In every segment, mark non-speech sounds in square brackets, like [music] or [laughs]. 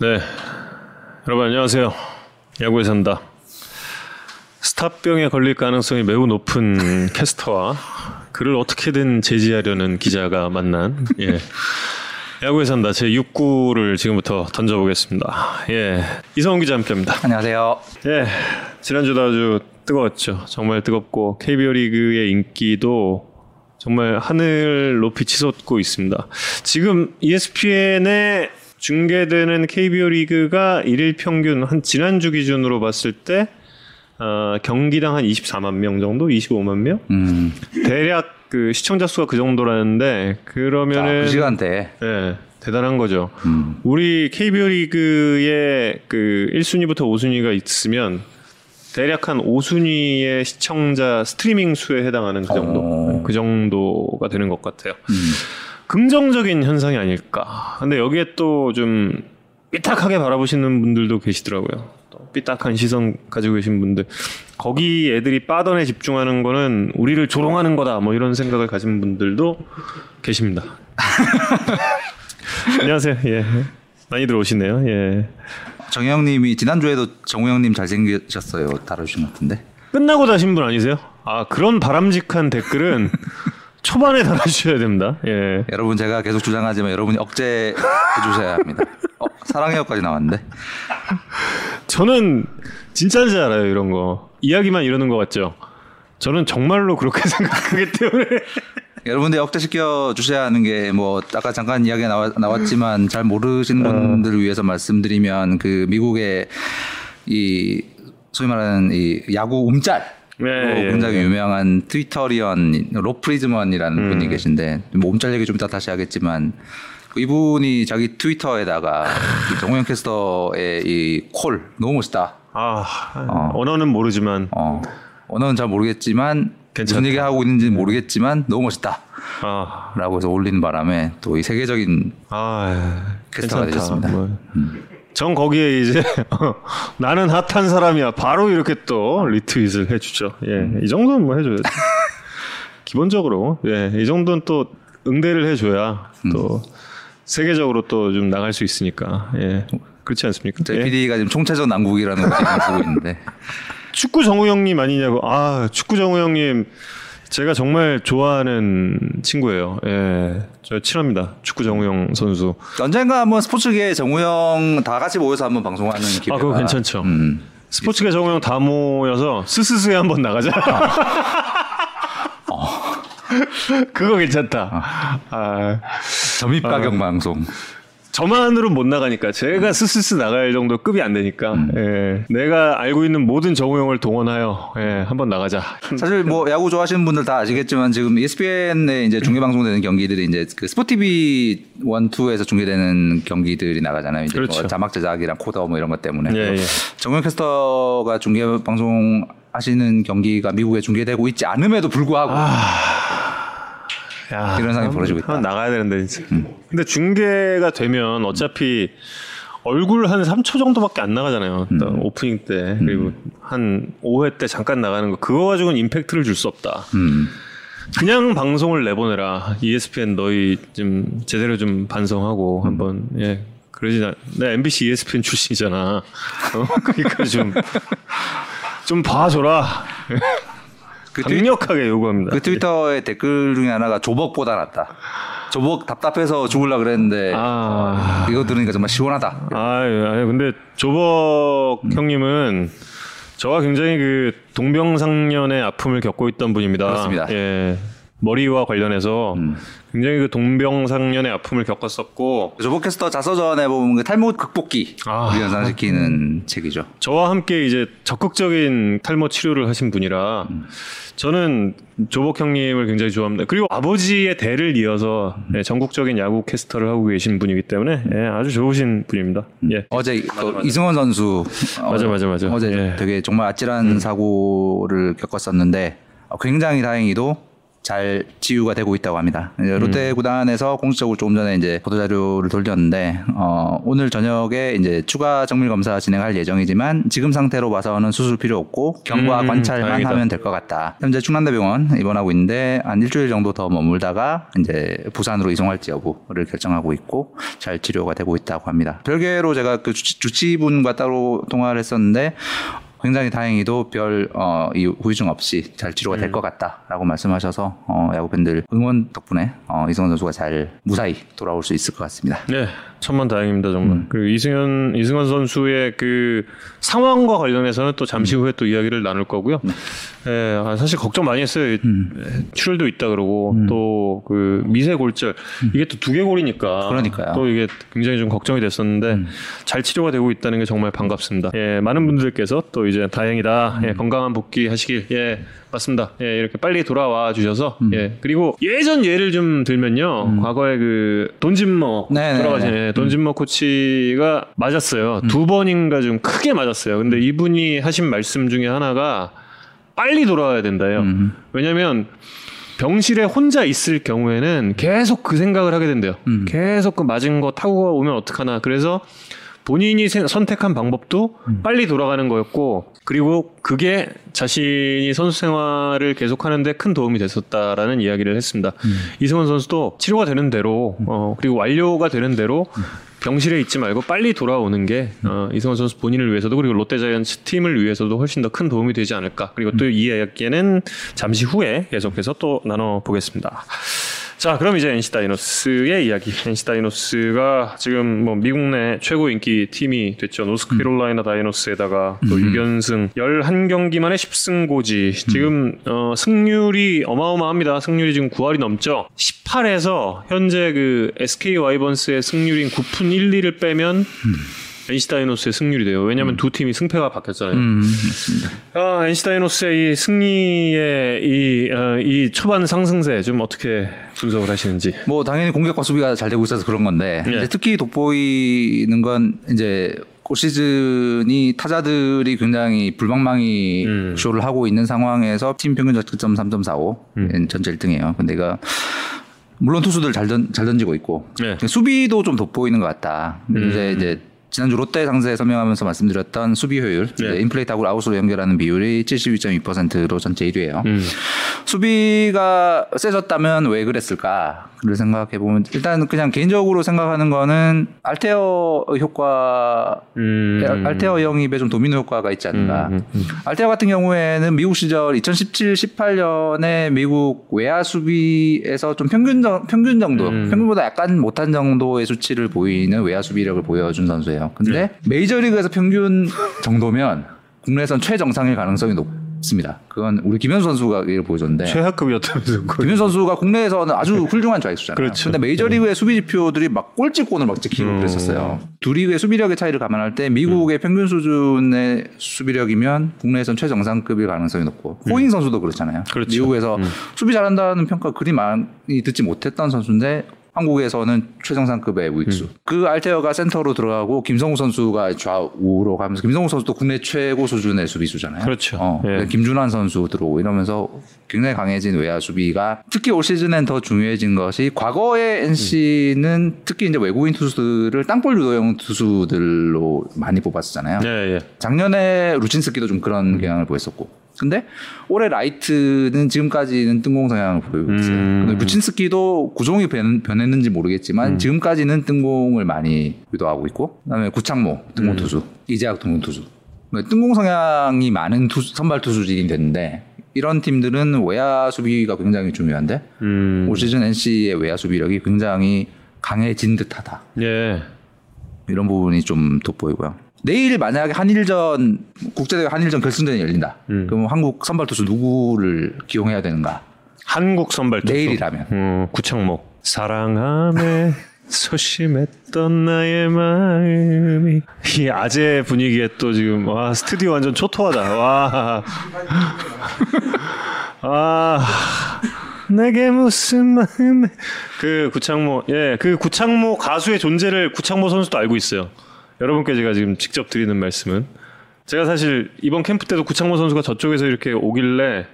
네. 여러분 안녕하세요. 야구에 산다. 스탑병에 걸릴 가능성이 매우 높은 [laughs] 캐스터와 그를 어떻게든 제지하려는 기자가 만난 예. 야구에 산다 제 6구를 지금부터 던져보겠습니다. 예. 이성훈 기자 함께합니다. 안녕하세요. 예. 지난주도 아주 뜨거웠죠. 정말 뜨겁고 KBO 리그의 인기도 정말 하늘 높이 치솟고 있습니다. 지금 ESPN에 중계되는 KBO 리그가 일일 평균 한 지난주 기준으로 봤을 때 어, 경기당 한 24만 명 정도, 25만 명. 음, 대략 그 시청자 수가 그 정도라는데 자, 그러면은 그 시간대. 예, 대단한 거죠. 음. 우리 KBO 리그의 그 1순위부터 5순위가 있으면 대략 한 5순위의 시청자 스트리밍 수에 해당하는 그 정도. 어. 그 정도가 되는 것 같아요. 음. 긍정적인 현상이 아닐까. 근데 여기에 또 좀 삐딱하게 바라보시는 분들도 계시더라고요. 또 삐딱한 시선 가지고 계신 분들. 거기 애들이 빠던에 집중하는 거는 우리를 조롱하는 거다. 뭐 이런 생각을 가진 분들도 계십니다. [laughs] 안녕하세요. 예. 많이들 오시네요. 예. 정영님이 지난주에도 정우영님 잘생기셨어요. 다뤄주신 것 같은데. 끝나고 다신 분 아니세요? 아, 그런 바람직한 댓글은 초반에 달아주셔야 됩니다. 예. 여러분 제가 계속 주장하지만 여러분이 억제해 주셔야 합니다. 어, 사랑해요까지 나왔는데. 저는 진짜인지 알아요, 이런 거. 이야기만 이러는 것 같죠? 저는 정말로 그렇게 [laughs] 생각하기 때문에. 여러분들 억제시켜 주셔야 하는 게 뭐 아까 잠깐 이야기가 나와, 나왔지만 잘 모르시는 어. 분들을 위해서 말씀드리면 그 미국의 이 소위 말하는 이 야구 움짤 네, 로 예, 굉장히 예. 유명한 트위터리언 롭 프리드먼이라는 음. 분이 계신데 뭐 움짤 얘기 좀 이따 다시 하겠지만 그 이분이 자기 트위터에다가 이 정우영 캐스터의 이 콜 너무 멋있다. 아, 언어는 모르지만. 어 언어는 잘 모르겠지만 괜찮다. 무슨 얘기 하고 있는지는 모르겠지만 너무 멋있다. 아, 라고 해서 올리는 바람에 또 이 세계적인 아, 캐스터가 괜찮다. 되셨습니다. 뭐. 전 거기에 이제 [laughs] 나는 핫한 사람이야. 바로 이렇게 또 리트윗을 해주죠. 예, 이 정도는 뭐 해줘야죠. [laughs] 기본적으로 예, 이 정도는 또 응대를 해줘야 또 세계적으로 또 좀 나갈 수 있으니까 예, 그렇지 않습니까? 저희 예. PD가 지금 총체적 난국이라는 걸 지금 쓰고 있는데 [laughs] 축구 정우영님 아니냐고. 아, 축구 정우영님 제가 정말 좋아하는 친구예요. 예, 저 친합니다. 축구 정우영 선수. 언젠가 한번 스포츠계 정우영 다 같이 모여서 한번 방송하는 기회가 아, 그거 괜찮죠. 음. 스포츠계 정우영 다 모여서 스스스에 한번 나가자. [laughs] 그거 괜찮다. 아, 점입 가격 방송. 저만으로 못 나가니까 제가 스스스 나갈 정도 급이 안 되니까 예, 내가 알고 있는 모든 정우영을 동원하여 예, 한번 나가자. 사실 뭐 야구 좋아하시는 분들 다 아시겠지만 지금 ESPN에 이제 중계 방송되는 경기들이 이제 그 스포티비 1, 2에서 중계되는 경기들이 나가잖아요. 이제 그렇죠. 뭐 자막 제작이랑 코더 뭐 이런 것 때문에. 예, 예. 정우영 캐스터가 중계 방송 하시는 경기가 미국에 중계되고 있지 않음에도 불구하고 야, 이런 상황이 벌어지고 있다. 나가야 되는데 진짜. 근데 중계가 되면 어차피 얼굴 한 3초 정도밖에 안 나가잖아요. 음. 오프닝 때 그리고 한 5회 때 잠깐 나가는 거 그거 가지고는 임팩트를 줄 수 없다. 음. 그냥 방송을 내보내라. ESPN 너희 좀 제대로 좀 반성하고 한번 예. 그러지 나, 나 MBC ESPN 출신이잖아. 어? 그러니까 좀 [laughs] 좀 봐줘라. 그, 강력하게 요구합니다. 그 트위터의 댓글 중에 하나가 조벅보다 낫다. 조벅 답답해서 죽을라 그랬는데 아. 이거 들으니까 정말 시원하다. 아, 아니 근데 조벅 음. 형님은 저와 굉장히 그 동병상련의 아픔을 겪고 있던 분입니다. 그렇습니다. 음. 예. 머리와 관련해서 굉장히 그 동병상련의 아픔을 겪었었고 조벅 캐스터 자서전에 보면 그 탈모 극복기 아. 를 연상시키는 책이죠. 저와 함께 이제 적극적인 탈모 치료를 하신 분이라 음. 저는 조복 형님을 굉장히 좋아합니다. 그리고 아버지의 대를 이어서 음. 예, 전국적인 야구 캐스터를 하고 계신 분이기 때문에 예, 아주 좋으신 분입니다. 예. 어제 이- 그 이승원 선수 맞아, 맞아, 맞아. 어제 예. 되게 정말 아찔한 사고를 겪었었는데 어, 굉장히 다행히도 잘 치유가 되고 있다고 합니다. 이제 롯데 구단에서 공식적으로 조금 전에 이제 보도 자료를 돌렸는데 어, 오늘 저녁에 이제 추가 정밀 검사 진행할 예정이지만 지금 상태로 봐서는 수술 필요 없고 경과 음, 관찰만 다행이다. 하면 될 것 같다. 현재 충남대병원 입원하고 있는데 한 일주일 정도 더 머물다가 이제 부산으로 이송할지 여부를 결정하고 있고 잘 치료가 되고 있다고 합니다. 별개로 제가 그 주치, 주치분과 따로 통화를 했었는데 굉장히 다행히도 별 어, 이 후유증 없이 잘 치료가 될 것 같다라고 말씀하셔서 어, 야구 팬들 응원 덕분에 어, 이승원 선수가 잘 무사히 돌아올 수 있을 것 같습니다. 네, 천만 다행입니다 정말. 그리고 이승현 이승현 선수의 그 상황과 관련해서는 또 잠시 후에 또 이야기를 나눌 거고요. 예, 아, 사실 걱정 많이 했어요. 예, 출혈도 있다 그러고 또 그 미세 골절 이게 또 두개 골이니까 그러니까요. 또 이게 굉장히 좀 걱정이 됐었는데 잘 치료가 되고 있다는 게 정말 반갑습니다. 예, 많은 분들께서 또 이제 다행이다. 예, 건강한 복귀 하시길 예. 맞습니다. 예, 이렇게 빨리 돌아와 주셔서 예. 그리고 예전 예를 좀 들면요. 과거에 그 돈진머 네네네. 돌아가신 예, 돈진머 코치가 맞았어요. 두 번인가 좀 크게 맞았어요. 근데 이분이 하신 말씀 중에 하나가 빨리 돌아와야 된다요. 왜냐면 병실에 혼자 있을 경우에는 계속 그 생각을 하게 된대요. 계속 그 맞은 거 타고 오면 어떡하나. 그래서 본인이 생- 선택한 방법도 빨리 돌아가는 거였고 그리고 그게 자신이 선수 생활을 계속하는데 큰 도움이 됐었다라는 이야기를 했습니다. 이승원 선수도 치료가 되는 대로 어, 그리고 완료가 되는 대로 병실에 있지 말고 빨리 돌아오는 게 어, 이승원 선수 본인을 위해서도 그리고 롯데자이언츠 팀을 위해서도 훨씬 더 큰 도움이 되지 않을까. 그리고 또 이 이야기는 잠시 후에 계속해서 또 나눠 보겠습니다. 자, 그럼 이제 NC 다이노스의 이야기. NC 다이노스가 지금 뭐 미국 내 최고 인기 팀이 됐죠. 노스캐롤라이나 다이노스에다가 또 6연승 11경기 만에 10승 고지. 지금 어, 승률이 어마어마합니다. 승률이 지금 9할이 넘죠. 10할에서 현재 그 SK 와이번스의 승률인 9푼 1, 2를 빼면 NC 다이노스의 승률이 돼요. 왜냐하면 두 팀이 승패가 바뀌었잖아요. 음. 아, NC 다이노스의 이 승리의 이, 어, 이 초반 상승세 좀 어떻게 분석을 하시는지. 뭐 당연히 공격과 수비가 잘 되고 있어서 그런 건데 예. 이제 특히 돋보이는 건 이제 올 시즌이 타자들이 굉장히 불방망이 음. 쇼를 하고 있는 상황에서 팀 평균 득점 3.45 음. 전체 1등이에요. 근데 이거 물론 투수들 잘, 던, 잘 던지고 있고 네. 수비도 좀 돋보이는 것 같다. 음. 이제 이제 지난주 롯데 상세 설명하면서 말씀드렸던 수비 효율, 네. 인플레이트하고 아웃으로 연결하는 비율이 72.2%로 전체 1위예요. 음. 수비가 세졌다면 왜 그랬을까 를 생각해 보면 일단 그냥 개인적으로 생각하는 거는 알테어 효과, 음. 알테어 영입에 좀 도미노 효과가 있지 않는가. 음, 음, 알테어 같은 경우에는 미국 시절 2017, 18년에 미국 외야 수비에서 좀 평균 정, 평균 정도, 음. 평균보다 약간 못한 정도의 수치를 보이는 외야 수비력을 보여준 선수예요. 근데 네. 메이저리그에서 평균 정도면 국내에선 최정상일 가능성이 높 습니다. 그건 우리 김현수 선수가 이걸 보여줬는데 최하급이었다면서. 김현 선수가 국내에서는 아주 훌륭한 좌익수잖아요. 그렇죠. 근데 메이저리그의 수비 지표들이 막 꼴찌권을 막 지키고 음. 그랬었어요. 두 리그의 수비력의 차이를 감안할 때 미국의 평균 수준의 수비력이면 국내에선 최정상급일 가능성이 높고 호잉 선수도 그렇잖아요. 음. 그렇죠. 미국에서 수비 잘한다는 평가 그리 많이 듣지 못했던 선수인데 한국에서는 최정상급의 우익수. 음. 그 알테어가 센터로 들어가고 김성우 선수가 좌우로 가면서 김성우 선수도 국내 최고 수준의 수비수잖아요. 그렇죠. 어, 예. 김준환 선수 들어오고 이러면서 굉장히 강해진 외야 수비가 특히 올 시즌엔 더 중요해진 것이 과거의 NC는 특히 이제 외국인 투수들을 땅볼 유도형 투수들로 많이 뽑았었잖아요. 예, 예. 작년에 루친스키도 좀 그런 경향을 보였었고. 근데 올해 라이트는 지금까지는 뜬공 성향을 보이고 있어요. 음. 근데 루친스키도 구종이 변, 변했는지 모르겠지만 지금까지는 뜬공을 많이 유도하고 있고 그다음에 구창모 뜬공 투수, 이재학 뜬공 투수. 뜬공 성향이 많은 투수, 선발 투수진이 됐는데 이런 팀들은 외야 수비가 굉장히 중요한데 음. 올 시즌 NC의 외야 수비력이 굉장히 강해진 듯하다. 예. 이런 부분이 좀 돋보이고요. 내일 만약에 한일전 국제대회 한일전 결승전이 열린다. 음. 그럼 한국 선발 투수 누구를 기용해야 되는가? 한국 선발 투수. 내일이라면. 음, 구창모. 사랑함에 [laughs] 소심했던 나의 마음이 이 아재 분위기에 또 지금 와 스튜디오 완전 초토화다. 와. [laughs] 아. 내게 무슨 마음에 그 구창모 예그 구창모 가수의 존재를 구창모 선수도 알고 있어요. 여러분께 제가 지금 직접 드리는 말씀은 제가 사실 이번 캠프 때도 구창모 선수가 저쪽에서 이렇게 오길래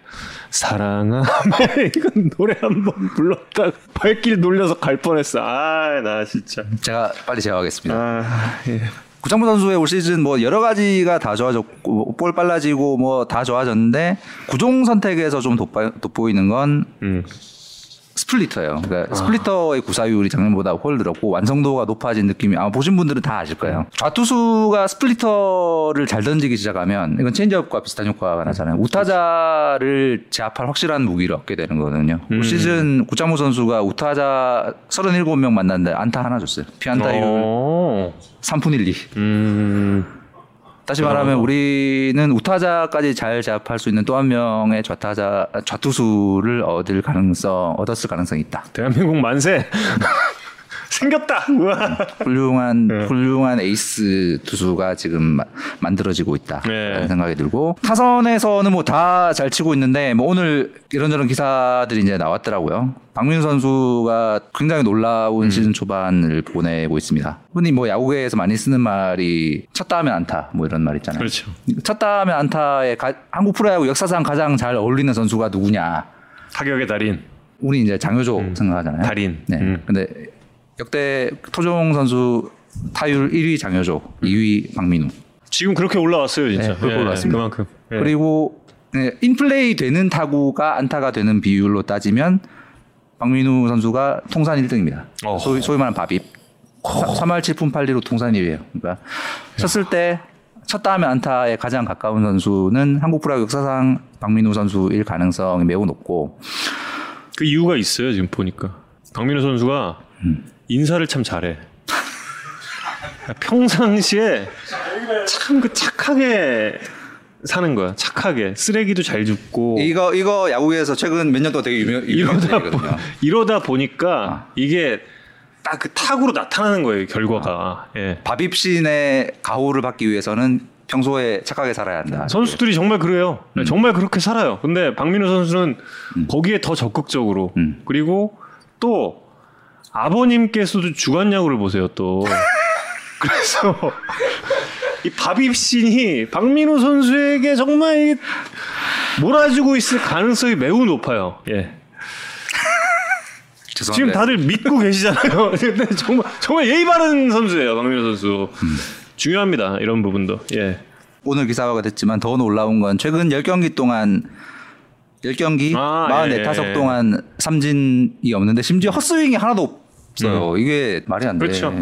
사랑하면 [laughs] 이건 노래 한 번 불렀다가 발길 놀려서 갈 뻔했어. 아, 나 진짜. 제가 빨리 제어하겠습니다. 아, 예. 구창모 선수의 올 시즌 뭐 여러 가지가 다 좋아졌고 볼 빨라지고 뭐 다 좋아졌는데 구종 선택에서 좀 돋보, 돋보이는 건 음. 스플리터예요. 그러니까 스플리터의 구사율이 작년보다 훨 늘었고 완성도가 높아진 느낌이 아마 보신 분들은 다 아실 거예요. 좌투수가 스플리터를 잘 던지기 시작하면 이건 체인지업과 비슷한 효과가 나잖아요. 우타자를 제압할 확실한 무기를 얻게 되는 거거든요. 올 시즌 구창모 선수가 우타자 37명 만났는데 안타 하나 줬어요. 피안타율 어. 3푼 1리. 음. 다시 말하면 우리는 우타자까지 잘 제압할 수 있는 또 한 명의 좌타자 좌투수를 얻을 가능성 얻었을 가능성이 있다. 대한민국 만세. [laughs] 생겼다. 우와. 훌륭한 네. 훌륭한 에이스 투수가 지금 마- 만들어지고 있다. 네. 라는 생각이 들고 타선에서는 뭐 다 잘 치고 있는데 뭐 오늘 이런저런 기사들이 이제 나왔더라고요. 박민우 선수가 굉장히 놀라운 시즌 초반을 보내고 있습니다. 흔히 뭐 야구계에서 많이 쓰는 말이 쳤다 하면 안타 뭐 이런 말 있잖아요. 그렇죠. 쳤다 하면 안타에 가- 한국 프로야구 역사상 가장 잘 어울리는 선수가 누구냐? 타격의 달인. 우리 이제 장효조 생각하잖아요. 달인. 네. 음. 근데 역대 토종 선수 타율 1위 장효조, 2위 박민우. 지금 그렇게 올라왔어요, 진짜. 네, 그렇게 올라왔습니다. 그만큼. 예. 그리고 네, 인플레이 되는 타구가 안타가 되는 비율로 따지면 박민우 선수가 통산 1등입니다. 어허. 소위, 소위 말하는 밥입. 3할 7푼 8리로 통산 1위예요. 그러니까 쳤을 때 쳤다 하면 안타에 가장 가까운 선수는 한국 프로야구 역사상 박민우 선수일 가능성이 매우 높고 그 이유가 있어요, 지금 보니까. 박민우 선수가 인사를 참 잘해. 평상시에 참 그 착하게 사는 거야. 착하게 쓰레기도 잘 줍고 이거 이거 야구에서 최근 몇 년 동안 되게 유명 이러다 보. 이러다 보니까 이게 딱그 타구로 나타나는 거예요 결과가. 예. 밥입신의 가호를 받기 위해서는 평소에 착하게 살아야 한다. 선수들이 정말 그래요. 음. 정말 그렇게 살아요. 근데 박민우 선수는 거기에 더 적극적으로 음. 그리고 또 아버님께서도 주간 야구를 보세요 또. [laughs] 그래서 이 밥입신이 박민우 선수에게 정말 이 몰아주고 있을 가능성이 매우 높아요. 예. [laughs] 죄송한데 지금 다들 믿고 계시잖아요. [laughs] 근데 정말 정말 예의 바른 선수예요, 박민우 선수. 음. 중요합니다. 이런 부분도. 예. 오늘 기사화가 됐지만 더 놀라운 건 최근 10경기 동안 10경기 아, 44타석 예, 예. 동안 삼진이 없는데 심지어 헛스윙이 하나도 없어요. 이게 말이 안 돼. 음. 그렇죠.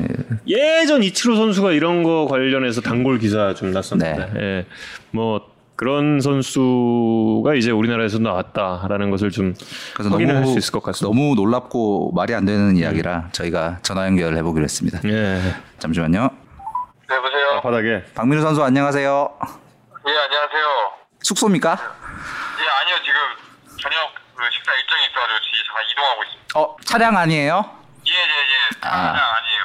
예전 이치로 선수가 이런 거 관련해서 단골 기사 좀 났었는데, 네. 예. 뭐 그런 선수가 이제 우리나라에서 나왔다라는 것을 좀 그래서 확인을 할 너무 수 있을 것 같습니다. 너무 놀랍고 말이 안 되는 이야기라 저희가 전화 연결해 보기로 했습니다. 예. 잠시만요. 네, 여보세요? 바닥에 박민우 선수 안녕하세요. 예, 안녕하세요. 숙소입니까? 예, 아니요, 지금 저녁 그 식사 일정이 있어가지고 지금 잠깐 이동하고 있습니다. 어, 차량 아니에요? 예, 예, 예. 아. 아. 아니에요.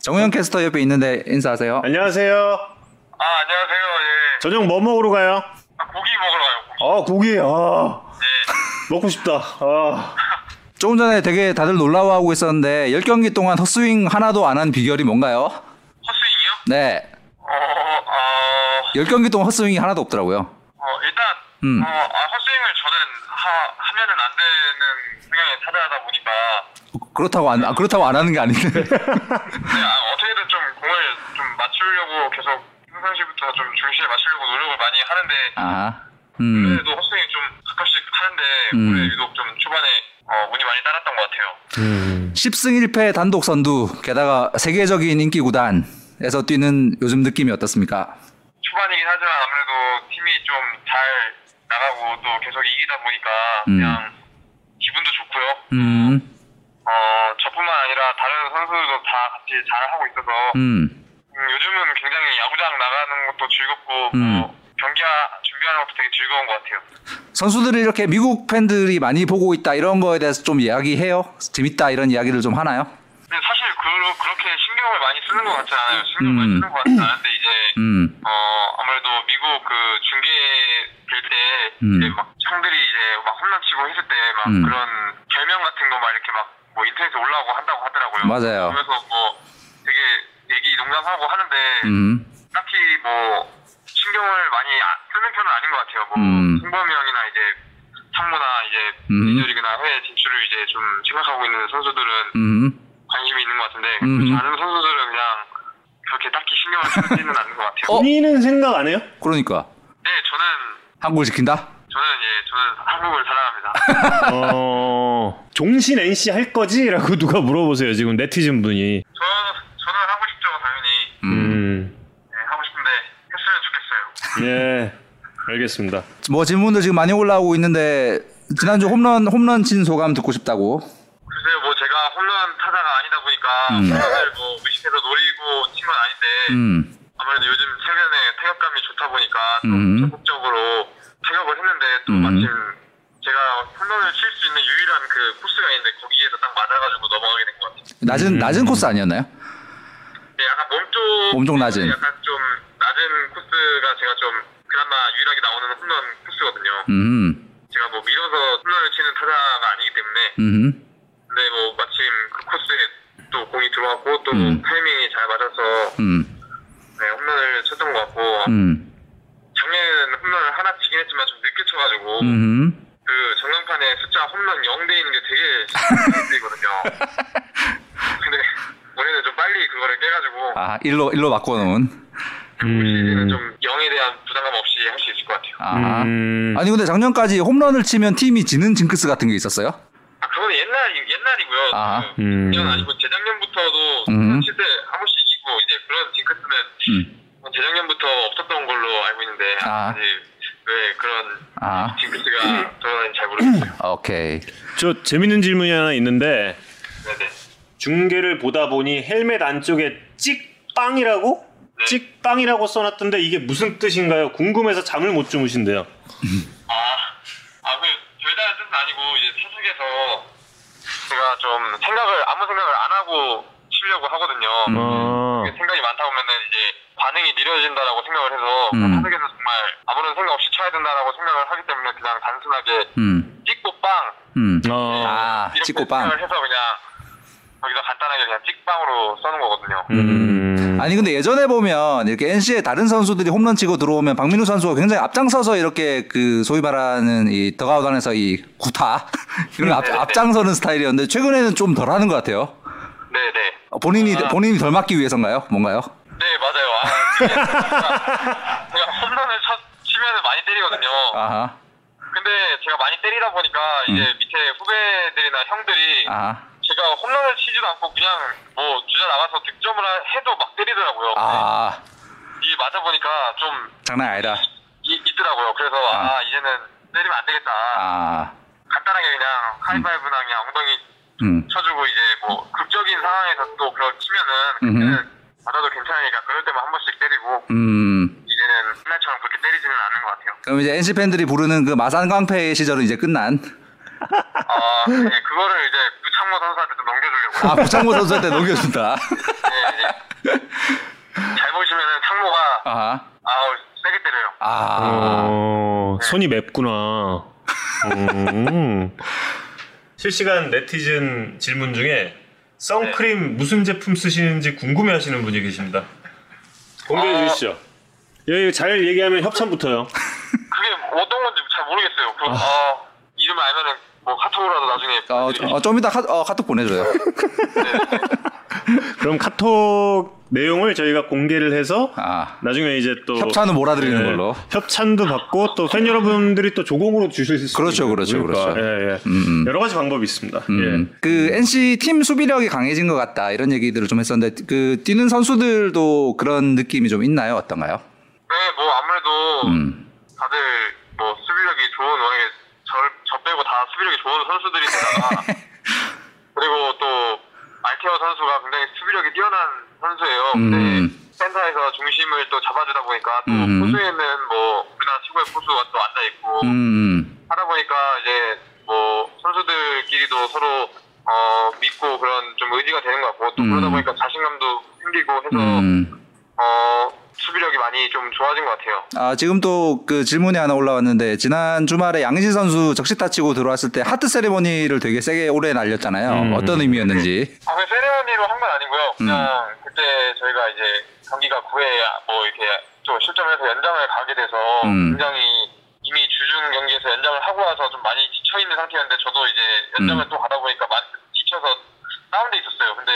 정우영 캐스터 옆에 있는데 인사하세요. 안녕하세요. 아, 안녕하세요. 예. 저녁 뭐 먹으러 가요? 아, 고기 먹으러 가요, 고기. 아 고기. 아 네. 먹고 싶다. 아. [laughs] 조금 전에 되게 다들 놀라워하고 있었는데 10경기 동안 헛스윙 하나도 안 한 비결이 뭔가요? 헛스윙이요? 네. 어, 어, 10경기 동안 헛스윙이 하나도 없더라고요. 어, 일단, 음. 어, 아, 헛스윙을 저는 하, 하면은 안 되는 생각에 타자하다 보니까, 그렇다고 안 아, 그렇다고 안 하는 게 아닌데. 네, 아, 어떻게든 좀 공을 좀 맞추려고 계속 평상시부터 좀 중심에 맞추려고 노력을 많이 하는데, 아. 음. 그래도 헛스윙이 좀 가끔씩 하는데, 음. 올해 유독 좀 초반에 어, 운이 많이 따랐던 것 같아요. 음. 10승 1패 단독 선두 게다가 세계적인 인기 구단에서 뛰는 요즘 느낌이 어떻습니까? 초반이긴 하지만 아무래도 팀이 좀 잘 나가고 또 계속 이기다 보니까 음. 그냥 기분도 좋고요. 음. 어 저뿐만 아니라 다른 선수들도 다 같이 잘 하고 있어서 음. 음, 요즘은 굉장히 야구장 나가는 것도 즐겁고 음. 뭐 경기 즐겨하는 것도 되게 즐거운 것 같아요. 선수들이 이렇게 미국 팬들이 많이 보고 있다 이런 거에 대해서 좀 이야기해요? 재밌다 이런 이야기를 좀 하나요? 근데 사실 그, 그렇게 신경을 많이 쓰는 것 같지 않아요. 신경 음. 많이 쓰는 것 같지 않은데 이제 음. 어 아무래도 미국 그 중계 될때 음. 이제 막 형들이 이제 막 홈런 치고 했을 때막 음. 그런 별명 같은 거 막 이렇게 막뭐 인터넷에 올라오고 한다고 하더라고요. 맞아요. 그래서 뭐 되게 얘기 농담하고 하는데 음. 딱히 뭐 신경을 아닌 것 같아요. 뭐 음. 승범이 형이나 이제 상무나 이제 음. 메이저리그나 해외 진출을 이제 좀 생각하고 있는 선수들은 음. 관심이 있는 것 같은데 음. 않은 선수들은 그냥 그렇게 딱히 신경을 쓰지는 않는 것 같아요. 어? 본인은 생각 안 해요? 그러니까 네, 저는 한국을 지킨다. 저는 예, 저는 한국을 사랑합니다. 어, 종신 NC 할 거지? 라고 [laughs] 누가 물어보세요, 지금 네티즌 분이. 저 저는 하고 싶죠, 당연히. 음, 네, 하고 싶은데 했으면 좋겠어요. 예, 알겠습니다. 뭐 질문도 지금 많이 올라오고 있는데 지난주 홈런 홈런 친 소감 듣고 싶다고. 글쎄요, 뭐 제가 홈런 타자가 아니다 보니까 음. 홈런을 뭐 의식해서 노리고 친 건 아닌데 음. 아무래도 요즘 최근에 타격감이 좋다 보니까 좀 음. 적극적으로 타격을 했는데 또 음. 마침 제가 홈런을 칠 수 있는 유일한 그 코스가 있는데 거기에서 딱 맞아가지고 넘어가게 된 것 같아요. 낮은 낮은 코스 아니었나요? 네, 약간 몸쪽 몸쪽 낮은. 약간 좀 낮은 코스가 제가 좀 그나마 유일하게 나오는 홈런 코스거든요. 음. 제가 뭐 밀어서 홈런을 치는 타자가 아니기 때문에 음. 근데 뭐 마침 그 코스에 또 공이 들어왔고 또 음. 타이밍이 잘 맞아서 음. 네, 홈런을 쳤던 것 같고 음. 작년에는 홈런을 하나 치긴 했지만 좀 늦게 쳐가지고 음. 그 전광판에 숫자 홈런 0돼 있는 게 되게 힘들거든요. [laughs] 근데 올해는 좀 빨리 그거를 깨가지고 아 일로 일로 바꿔놓은. 올 시즌은 좀 0에 대한 부담감 없이 할 수 있을 것 같아요. 아. 음, 아니 근데 작년까지 홈런을 치면 팀이 지는 징크스 같은 게 있었어요? 아 그거는 옛날 옛날이고요. 아, 그 음. 작년 아니고 재작년부터도 음. 홈런 칠때 한 번씩 이기고 이제 그런 징크스는 음. 재작년부터 없었던 걸로 알고 있는데 아. 아직 왜 그런 아. 징크스가. [clears throat] 오케이. 저 재밌는 질문이 하나 있는데, 네네. 중계를 보다 보니 헬멧 안쪽에 찍빵이라고? 네. 찍빵이라고 써놨던데 이게 무슨 뜻인가요? 궁금해서 잠을 못 주무신대요. 아, 아, 그 별다른 뜻은 아니고 이제 타석에서 제가 좀 생각을 아무 생각을 안 하고 치려고 하거든요. 아, 생각이 많다 보면은 이제 반응이 느려진다라고 생각을 해서 음. 타석에서 정말 아무런 생각 없이 쳐야 된다라고 생각을 하기 때문에 그냥 단순하게 음. 찍고 빵 음. 어, 아 이렇게 찍고 빵. 생각을 해서 그냥 거기서 간단하게 그냥 찍빵으로 써는 거거든요. 음, 아니 근데 예전에 보면 이렇게 NC의 다른 선수들이 홈런 치고 들어오면 박민우 선수가 굉장히 앞장서서 이렇게 그 소위 말하는 이 더가웃 안에서 이 구타 [laughs] 이런 앞, 네네네. 앞장서는 스타일이었는데 최근에는 좀 덜하는 것 같아요. 네네. 어, 본인이 아. 본인이 덜 맞기 위해서인가요? 뭔가요? 네 맞아요. 아, 이게 제가, 제가 홈런을 쳐, 치면은 많이 때리거든요. 아하. 근데 제가 많이 때리다 보니까 이제 밑에 후배들이나 형들이 아. 제가 홈런을 치지도 않고 그냥 뭐 주자 나가서 득점을 하- 해도 막 때리더라고요. 아. 이게 맞아 보니까 좀 장난 아니다. 이- 있더라고요. 그래서 아, 이제는 때리면 안 되겠다. 아. 간단하게 그냥 하이파이브나 그냥 엉덩이 음. 쳐주고 이제 뭐 극적인 상황에서 또 그걸 치면은 맞아도 괜찮으니까 그럴 때만 한 번씩 때리고 음. 이제는 옛날처럼 그렇게 때리지는 않는 것 같아요. 그럼 이제 NC 팬들이 부르는 그 마산 깡패의 시절은 이제 끝난. 아, 네, 그거를 이제 부창모 선수한테 좀 넘겨주려고. 아 구창모 선수한테 넘겨준다. 네, 네. 잘 보시면은 창모가 아하. 아우 세게 때려요. 아. 어, 손이 맵구나. 음. [laughs] 실시간 네티즌 질문 중에 선크림 무슨 제품 쓰시는지 궁금해하시는 분이 계십니다. 공개해 어. 주시죠. 여기 잘 얘기하면 협찬부터요. 그게 어떤 건지 잘 모르겠어요. 그 아, 이름을 알면은 뭐 카톡으로라도 나중에. 어, 어, 좀 이따 카, 어, 카톡 보내줘요. 그럼 카톡 내용을 저희가 공개를 해서 아. 나중에 이제 또 협찬은 몰아드리는 예, 걸로. 협찬도 받고 또 팬 여러분들이 또 조공으로 주실 수 그렇죠, 그렇죠, 거니까. 그렇죠. 예, 예. 음. 여러 가지 방법이 있습니다. 음. 그 NC 팀 수비력이 강해진 것 같다 이런 얘기들을 좀 했었는데 그 뛰는 선수들도 그런 느낌이 좀 있나요? 어떤가요? 네, 뭐 아무래도 음. 다들 뭐 수비력이 좋은 원래 저, 저 빼고 다 수비력이 좋은 선수들인데다가 [laughs] 그리고 또 알테어 선수가 굉장히 수비력이 뛰어난 선수예요. 근데 음. 센터에서 중심을 또 잡아주다 보니까 또 음. 포수에는 뭐 우리나라 최고의 포수가 또 앉아 있고 음. 하다 보니까 이제 뭐 선수들끼리도 서로 어 믿고 그런 좀 의지가 되는 것 같고 또 음. 그러다 보니까 자신감도 생기고 해서 음. 어 수비력이 많이 좀 좋아진 것 같아요. 아, 지금 또 그 질문이 하나 올라왔는데 지난 주말에 양희지 선수 적시타 치고 들어왔을 때 하트 세리머니를 되게 세게 오래 날렸잖아요. 음. 어떤 의미였는지. 아, 그 세레머니로 한 건 아니고요. 음. 그냥 그때 저희가 이제 경기가 9회 뭐 이렇게 좀 실점해서 연장을 가게 돼서 음. 굉장히 이미 주중 경기에서 연장을 하고 와서 좀 많이 지쳐 있는 상태였는데 저도 이제 연장을 또 가다 보니까 많이 지쳐서 다운돼 있었어요. 근데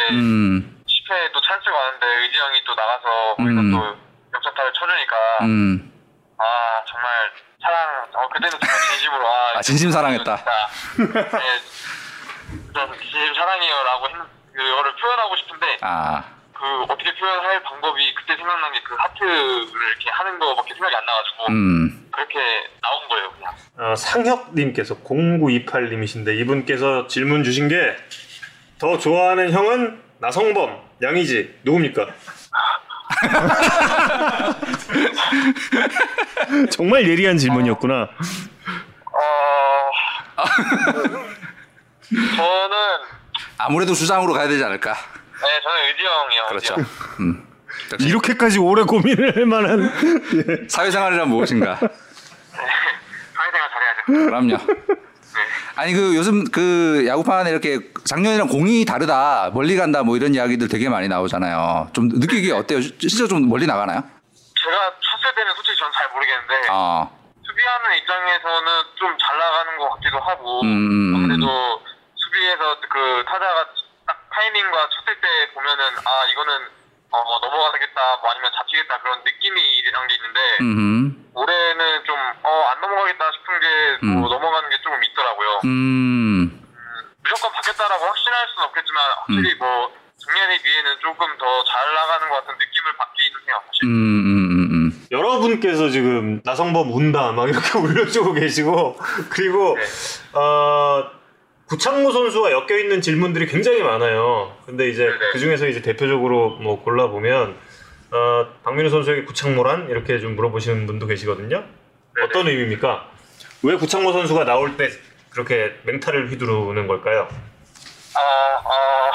음, 10회 또 찬스가 왔는데 의지 형이 또 나가서 거기서 음. 또 역전타를 쳐주니까 음. 아 정말 사랑 어 그때는 정말 진심으로 아, 아, 진심 사랑했다. 진짜, 네, 진짜 진심 사랑해요라고 했, 그거를 표현하고 싶은데 아, 그 어떻게 표현할 방법이 그때 생각난 게 그 하트를 이렇게 하는 거밖에 생각이 안 나가지고 음. 그렇게 나온 거예요 그냥 어, 상혁님께서 0928님이신데 이분께서 질문 주신 게 더 좋아하는 형은 나성범, 양이지 누굽니까? [laughs] 정말 예리한 질문이었구나. 어 저는 아무래도 주장으로 가야 되지 않을까. 네 저는 의지 형이요 그렇죠. 음. 역시 이렇게까지 오래 고민을 할 만한 사회생활이란 무엇인가? 사회생활 잘해야죠 그럼요. 아니 그 요즘 그 야구판에 이렇게 작년이랑 공이 다르다 멀리 간다 뭐 이런 이야기들 되게 많이 나오잖아요. 좀 느끼기 어때요? 진짜 좀 멀리 나가나요? 제가 쳤을 때는 솔직히 전 잘 모르겠는데 아, 수비하는 입장에서는 좀 잘 나가는 것 같기도 하고 음. 아무래도 수비에서 그 타자가 딱 타이밍과 쳤을 때 보면은 아 이거는 어, 넘어가겠다 뭐 아니면 잡히겠다 그런 느낌이 이런 게 있는데 음, 올해는 좀 어 안 넘어가겠다 싶은 게뭐 넘어가는 게 조금 있더라고요. 음, 무조건 바뀌었다라고 확신할 수는 없겠지만 확실히 뭐 작년에 비해는 조금 더 잘 나가는 것 같은 느낌을 받기는 해요. 사실. 음, 음, 음, 음. 여러분께서 지금 나성범 운다 막 이렇게 [laughs] 올려주고 계시고 그리고 어, 구창모 선수와 엮여 있는 질문들이 굉장히 많아요. 근데 이제 네네. 그 중에서 이제 대표적으로 뭐 골라 보면 어, 박민우 선수에게 구창모란 이렇게 좀 물어보시는 분도 계시거든요. 어떤 의미입니까? 왜 구창모 선수가 나올 때 그렇게 맹타를 휘두르는 걸까요? 아, 어,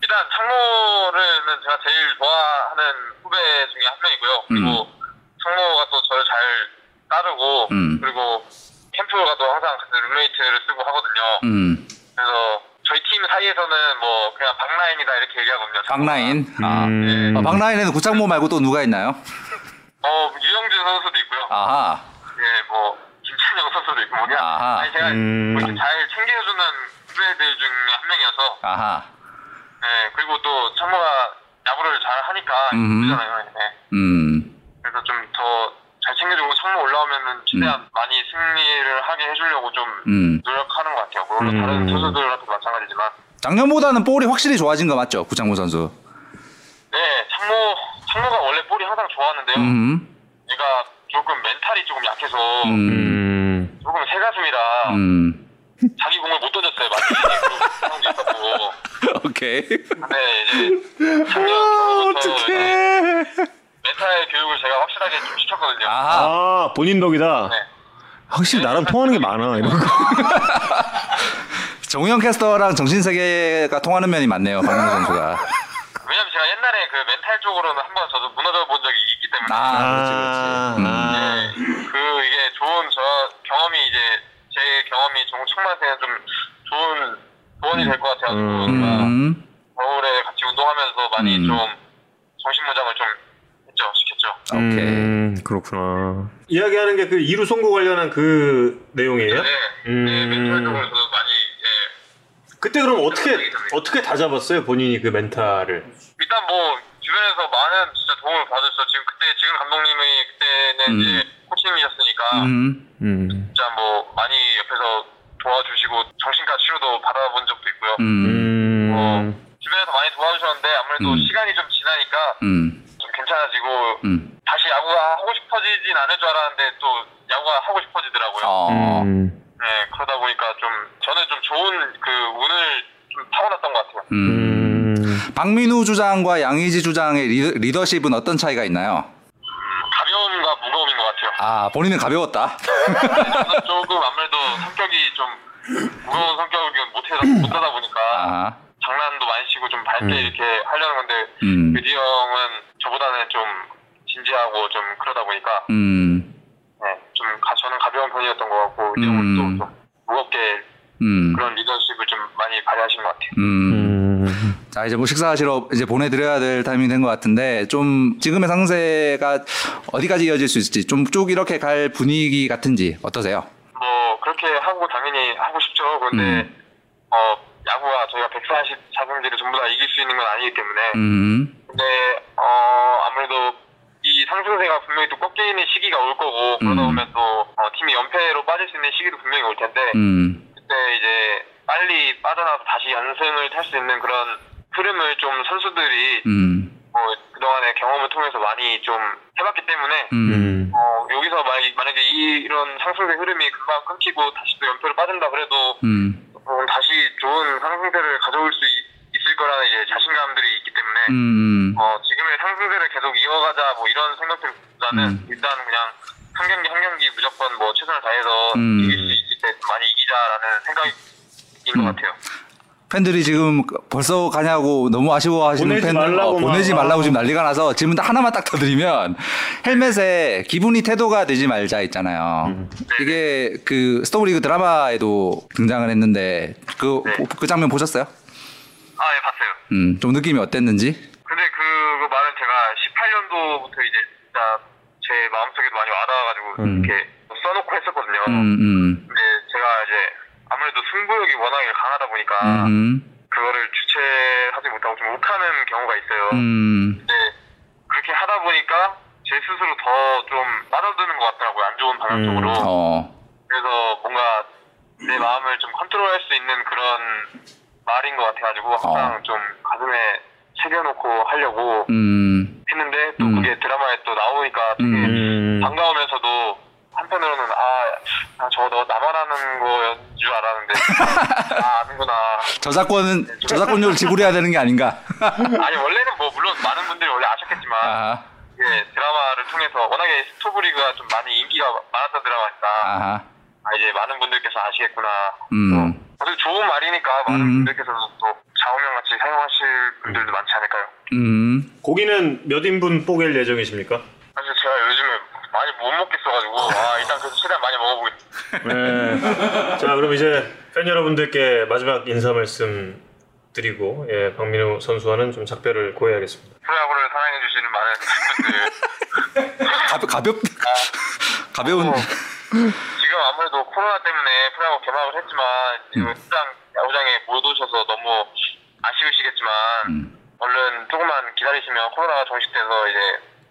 일단 창모는 제가 제일 좋아하는 후배 중에 한 명이고요. 그리고 창모가 또 저를 잘 따르고 음. 그리고 캠프 가도 항상 같은 룸메이트를 쓰고 하거든요. 음. 그래서 저희 팀 사이에서는 뭐 그냥 박라인이다 이렇게 얘기하거든요. 박라인. 아. 음. 어, 박라인에는 구창모 말고 또 누가 있나요? 어, 유영진 선수도 있고요. 아하. 예, 뭐 김찬영 선수도 있고 뭐냐. 아하. 아니 제가 음. 뭐 이렇게 잘 챙겨주는 후배들 중에 한 명이어서 아하. 네, 그리고 또 창모가 야구를 잘 하니까 음. 그잖아요. 네. 음. 그래서 좀 더 잘 챙겨주고 창모 올라오면은 최대한 많이 승리를 하게 해주려고 좀 음. 노력하는 것 같아요. 물론 음. 다른 선수들한테도 마찬가지지만. 작년보다는 볼이 확실히 좋아진 거 맞죠? 구창모 선수. 네, 창모 창모가 원래 볼이 항상 좋았는데요. 음. 얘가 조금 멘탈이 조금 약해서 음. 음. 조금 새가슴이라 음. 자기 공을 못 던졌어요. 있었고. [laughs] 오케이. 근데 이제 작년 겨울부터 멘탈 교육을 확실하게 좀 시켰거든요. 아하. 아 본인 덕이다. 네. 확실히 나랑 통하는 게 많아 이런 거. [laughs] 정우영 캐스터랑 정신세계가 통하는 면이 많네요. 박민호 선수가. 왜냐면 제가 옛날에 그 멘탈 쪽으로는 한번 저도 무너져 본 적이 있기 때문에 아, 그렇지, 아, 그렇지. 음. 아. 네, 그 이게 좋은 저 경험이 이제 제 경험이 정우 청만한테는 좀 좋은 조언이 될 것 같아가지고 음. 음. 겨울에 같이 운동하면서 많이 음. 좀 정신 무장을 좀 했죠 시켰죠. 오케이. 음, 그렇구나. 이야기하는 게 그 이루 송구 관련한 그 내용이에요? 네, 음. 네 멘탈 쪽으로 저도 많이 예, 그때 그럼 어떻게 어떻게 다 잡았어요 본인이 그 멘탈을? 일단 뭐 주변에서 많은 진짜 도움을 받았어. 지금 그때 지금 감독님이 그때는 음. 이제 코치님이셨으니까 음. 음. 진짜 뭐 많이 옆에서 도와주시고 정신과 치료도 받아본 적도 있고요. 음. 음. 주변에서 많이 도와주셨는데 아무래도 음. 시간이 좀 지나니까 음. 좀 괜찮아지고 음. 다시 야구가 하고 싶어지진 않을 줄 알았는데 또 야구가 하고 싶어지더라고요. 어. 음. 네 그러다 보니까 좀 저는 좀 좋은 그 운을 좀 타고났던 것 같아요. 음. 음. 박민우 주장과 양의지 주장의 리, 리더십은 어떤 차이가 있나요? 가벼움과 무거움인 것 같아요. 아, 본인은 가벼웠다. 저는 조금 아무래도 성격이 좀 무거운 성격을 못해서 못하다 보니까 아. 장난도 많이 치고 좀 밝게 이렇게 하려는 건데 음. 의지 형은 저보다는 좀 진지하고 좀 그러다 보니까 음. 네, 좀 가, 저는 가벼운 편이었던 것 같고 의지 음. 형은 또 좀 무겁게 음. 그런 리더십을 좀 많이 발휘하신 것 같아요. 음. 음. 자 이제 뭐 식사하시러 이제 보내드려야 될 타이밍이 된것 같은데 좀 지금의 상세가 어디까지 이어질 수 있을지 좀 쭉 이렇게 갈 분위기 같은지 어떠세요? 뭐 그렇게 하고 당연히 하고 싶죠. 그런데 음. 어 야구가 저희가 140자승제를 전부 다 이길 수 있는 건 아니기 때문에. 음, 근데 어 아무래도 이 상승세가 분명히 또 꺾이는 시기가 올 거고 그러다 음. 보면 또 어, 팀이 연패로 빠질 수 있는 시기도 분명히 올 텐데 음, 그때 이제 빨리 빠져나와서 다시 연승을 탈 수 있는 그런 흐름을 좀 선수들이 음, 뭐 그동안의 경험을 통해서 많이 좀 해봤기 때문에 음, 음. 어, 여기서 만약, 만약에 이, 이런 상승세 흐름이 금방 끊기고 다시 또 연패로 빠진다 그래도 음, 어, 다시 좋은 상승세를 가져올 수 있, 을 거라는 이제 자신감들이 있기 때문에 음, 어, 지금의 상승세를 계속 이어가자 뭐 이런 생각들보다는 음. 일단 그냥 한 경기 한 경기 무조건 뭐 최선을 다해서 음. 이길 수 있을 때 많이 이기자라는 생각인 음. 것 같아요. 팬들이 지금 벌써 가냐고 너무 아쉬워하시는 보내지 팬들 말라고 어, 보내지 막. 말라고 지금 난리가 나서 질문 하나만 딱더 드리면 헬멧에 기분이 태도가 되지 말자 있잖아요. 음. 이게 그 스토브리그 드라마에도 등장을 했는데 그, 네. 그 장면 보셨어요? 아, 예, 봤어요. 음, 좀 느낌이 어땠는지? 근데 그, 그 말은 제가 18년도부터 이제 진짜 제 마음속에도 많이 와닿아가지고 음. 이렇게 써놓고 했었거든요. 음, 음, 근데 제가 이제 아무래도 승부욕이 워낙에 강하다 보니까 음, 그거를 주체하지 못하고 좀 욱하는 경우가 있어요. 음, 근데 그렇게 하다 보니까 제 스스로 더 좀 빠져드는 것 같더라고요. 안 좋은 방향 음. 쪽으로. 어, 그래서 뭔가 내 마음을 좀 컨트롤할 수 있는 그런 말인 것 같아가지고 항상 어. 좀 가슴에 새겨놓고 하려고 음, 했는데 또 음. 그게 드라마에 또 나오니까 되게 음. 반가우면서도 한편으로는 아, 아 저거 너 나만 하는 거였는 줄 알았는데 아 아는구나 [laughs] 저작권은 저작권료를 지불해야 되는 게 아닌가? [laughs] 아니 원래는 뭐 물론 많은 분들이 원래 아셨겠지만 아하, 이게 드라마를 통해서 워낙에 스토브리그가 좀 많이 인기가 많았던 드라마니까 아하, 아 이제 많은 분들께서 아시겠구나 음, 어차피 좋은 말이니까 많은 음. 분들께서도 또 좌우명 같이 사용하실 분들도 많지 않을까요? 음, 고기는 몇 인분 뽀갤 예정이십니까? 사실 제가 요즘에 많이 못 먹겠어가지고 아 일단 그래서 최대한 많이 먹어보겠습니다 네. 자, 그럼 이제 팬 여러분들께 마지막 인사 말씀 드리고 예, 박민우 선수와는 좀 작별을 고해야겠습니다. 프로야구를 사랑해주시는 많은 팬분들 가볍, 가볍, 가벼운, 어, 지금 아무래도 코로나 때문에 프로야구 개막을 했지만 지금 음. 현장 야구장에 못 오셔서 너무 아쉬우시겠지만 음, 얼른 조금만 기다리시면 코로나가 종식돼서 이제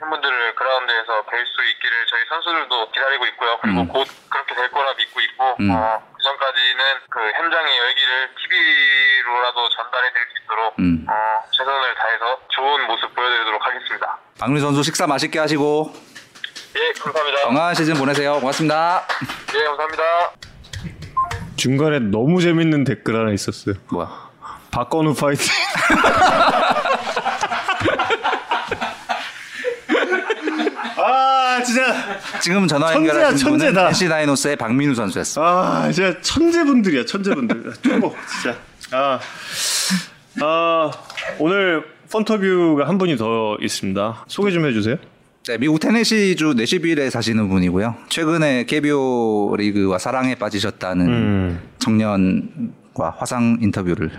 팬분들을 그라운드에서 뵐 수 있기를 저희 선수들도 기다리고 있고요. 그리고 음. 곧 그렇게 될 거라 믿고 있고 음. 어, 그 전까지는 그 현장의 열기를 TV로라도 전달해 드릴 수 있도록 음. 어, 최선을 다해서 좋은 모습 보여드리도록 하겠습니다. 박민우 선수 식사 맛있게 하시고 예, 감사합니다. 건강한 시즌 보내세요. 고맙습니다. 예, 감사합니다. 중간에 너무 재밌는 댓글 하나 있었어요. 뭐야? 박건우 파이팅. [laughs] 아 진짜 지금 전화 연결하신 천재다. 분은 NC 다이노스의 박민우 선수였습니다. 아 진짜 천재분들이야 천재분들. 최고 진짜. 아, 아 오늘 펀터뷰가 한 분이 더 있습니다. 소개 좀 해주세요. 네, 미국 테네시주 내시빌에 사시는 분이고요. 최근에 KBO 리그와 사랑에 빠지셨다는 음. 청년과 화상 인터뷰를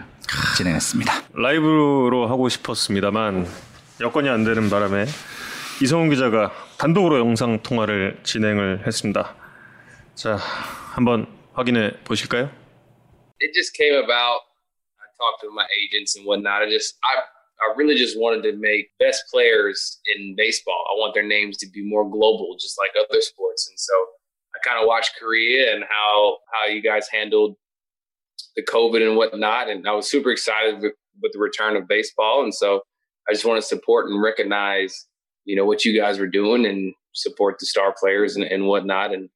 진행했습니다. 라이브로 하고 싶었습니다만 여건이 안 되는 바람에 이성훈 기자가 단독으로 영상 통화를 진행을 했습니다. 자, 한번 확인해 보실까요? it just came about. I talked to my agents and whatnot. I just, I, I really just wanted to make best players in baseball. I want their names to be more global, just like other sports. And so I kind of watched Korea and how how you guys handled the COVID and whatnot, and I was super excited with, with the return of baseball. And so I just want to support and recognize, you know, what you guys were doing and support the star players and, and whatnot. And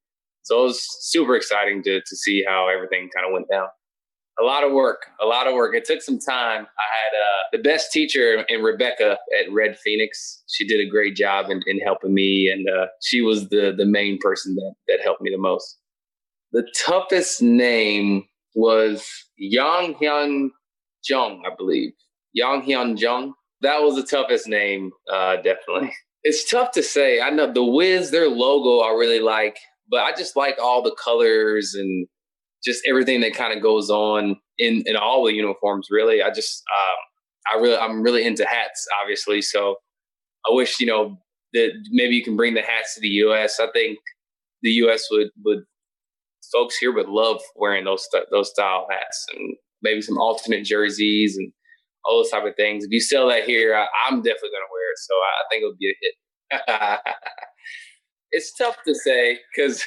so it was super exciting to to see how everything kind of went down. A lot of work, a lot of work. It took some time. I had uh, the best teacher in Rebecca at Red Phoenix. She did a great job in, in helping me, and uh, she was the the main person that that helped me the most. The toughest name was Yang Hyun Jung, I believe. Yang Hyun Jung. That was the toughest name, uh, definitely. It's tough to say. I know the Wiz, their logo, I really like, but I just like all the colors and just everything that kind of goes on in in all the uniforms. Really, I just um, I really I'm really into hats, obviously. So I wish you know that maybe you can bring the hats to the U.S. I think the U.S. would would folks here would love wearing those those style hats and maybe some alternate jerseys and all those type of things. If you sell that here, I, am definitely going to wear it. So I, I think it'll be a hit. [laughs] it's tough to say because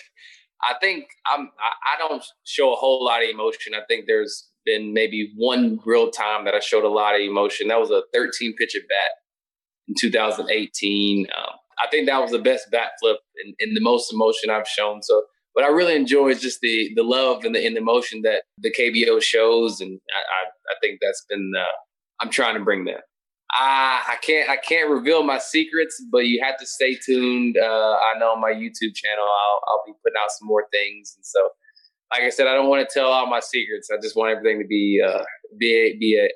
I think I'm I, I don't show a whole lot of emotion. I think there's been maybe one real time that I showed a lot of emotion. That was a 13 pitch at bat in 2018. Um, I think that was the best bat flip and, and, the most emotion I've shown. So, what I really enjoy is just the the love and the, and the emotion that the KBO shows, and I, I, I think that's been uh, I'm trying to bring that. I, I can't I can't reveal my secrets, but you have to stay tuned. Uh, I know on my YouTube channel I'll I'll be putting out some more things, and so like I said, I don't want to tell all my secrets. I just want everything to be uh, be be a,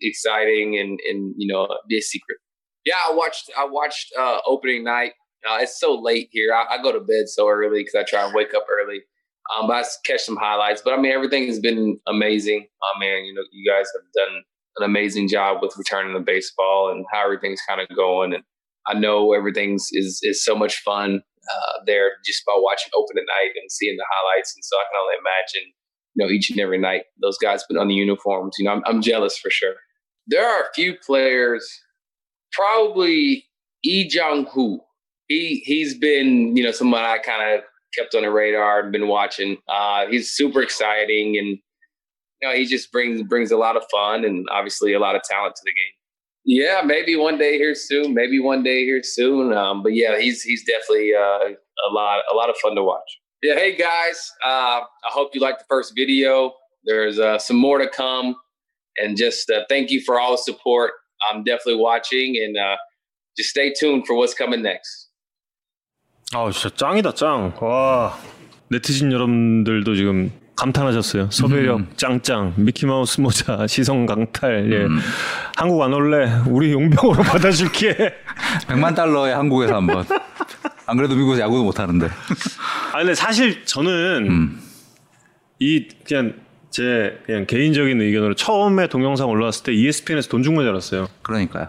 exciting and and you know be a secret. Yeah, I watched I watched uh, opening night. Uh, it's so late here. I, I, go to bed so early because I try and wake up early. Um, but I catch some highlights. But I mean, everything has been amazing. I mean, you know, you guys have done an amazing job with returning to baseball and how everything's kind of going. And I know everything's is is so much fun uh, there just by watching open at night and seeing the highlights. And so I can only imagine, you know, each and every night those guys put on the uniforms. You know, I'm, I'm jealous for sure. There are a few players, probably Lee Jong Hoo. He he's been you know someone I kind of kept on the radar and been watching. Uh, he's super exciting and know he just brings brings a lot of fun and obviously a lot of talent to the game. Yeah, maybe one day here soon. Maybe one day here soon. Um, but yeah, he's he's definitely uh, a lot a lot of fun to watch. Yeah, hey guys, uh, I hope you liked the first video. There's uh, some more to come, and just uh, thank you for all the support. I'm definitely watching, and uh, just stay tuned for what's coming next. 아 진짜 짱이다 짱. 와 네티즌 여러분들도 지금 감탄하셨어요. 소배력 음. 짱짱, 미키마우스 모자, [laughs] 시선 강탈. 예. 음. 한국 안 올래? 우리 용병으로 [laughs] 받아줄게. [laughs] 100만 달러에 한국에서 한번. 안 그래도 미국에서 야구도 못 하는데. 아 근데 사실 저는 음. 이 그냥 제 그냥 개인적인 의견으로 처음에 동영상 올라왔을 때 ESPN에서 돈 준 건 줄 알았어요. 그러니까요.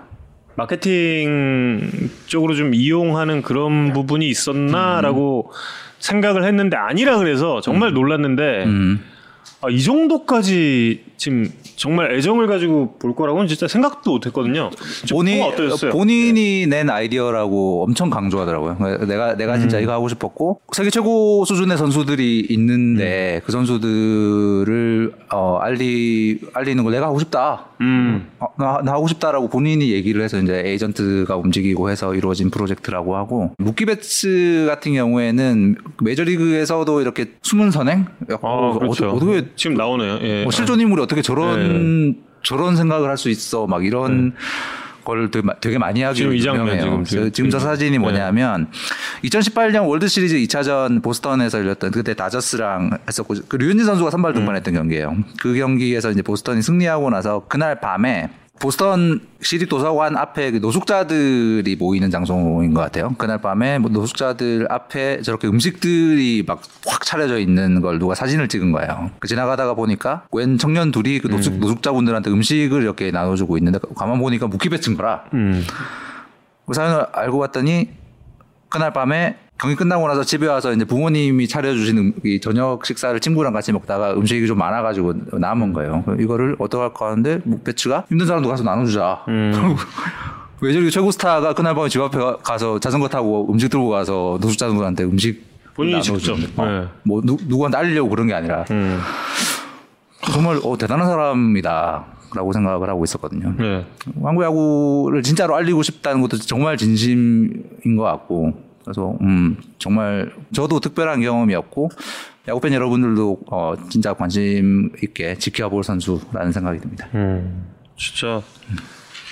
마케팅 쪽으로 좀 이용하는 그런 부분이 있었나라고 음. 생각을 했는데 아니라 그래서 정말 음. 놀랐는데 음. 아, 이 정도까지 지금 정말 애정을 가지고 볼 거라고는 진짜 생각도 못했거든요. 본인 본인이 낸 아이디어라고 엄청 강조하더라고요. 내가 내가 진짜 음. 이거 하고 싶었고 세계 최고 수준의 선수들이 있는데 음. 그 선수들을 어, 알리 알리는 걸 내가 하고 싶다. 음. 어, 나, 나, 하고 싶다라고 본인이 얘기를 해서 이제 에이전트가 움직이고 해서 이루어진 프로젝트라고 하고 무키 베츠 같은 경우에는 메이저리그에서도 이렇게 숨은 선행? 아, 그렇죠. 어떻게 지금 나오네요. 예. 뭐 실존 인물이 어떻게 저런 네. 저런 생각을 할 수 있어 막 이런 네. 걸 되게 많이 하기 장면 지금 지금 저 사진이 뭐냐면 네. 2018년 월드 시리즈 2차전 보스턴에서 열렸던 그때 다저스랑 했었고 그 류현진 선수가 선발 등판했던 음. 경기예요. 그 경기에서 이제 보스턴이 승리하고 나서 그날 밤에 보스턴 시립 도서관 앞에 그 노숙자들이 모이는 장소인 것 같아요. 그날 밤에 뭐 노숙자들 앞에 저렇게 음식들이 막 확 차려져 있는 걸 누가 사진을 찍은 거예요. 그 지나가다가 보니까 웬 청년 둘이 그 노숙, 음. 노숙자분들한테 음식을 이렇게 나눠주고 있는데 가만 보니까 무키 베츠인 거라. 음. 그 사연을 알고 봤더니 그날 밤에 경기 끝나고 나서 집에 와서 이제 부모님이 차려주신 음, 이 저녁 식사를 친구랑 같이 먹다가 음식이 좀 많아가지고 남은 거예요. 이거를 어떡할까 하는데 배추가 힘든 사람도 가서 나눠주자. 음. [laughs] 외저리 최고 스타가 그날 밤에 집 앞에 가서 자전거 타고 음식 들고 가서 노숙자분들한테 음식 본인이 직접 어, 네. 뭐 누, 누구한테 알리려고 그런 게 아니라 음. 정말 어, 대단한 사람이다. 라고 생각을 하고 있었거든요. 네. 한국 야구를 진짜로 알리고 싶다는 것도 정말 진심인 것 같고 그래서 음 정말 저도 특별한 경험이었고 야구팬 여러분들도 어 진짜 관심 있게 지켜볼 선수라는 생각이 듭니다. 음, 진짜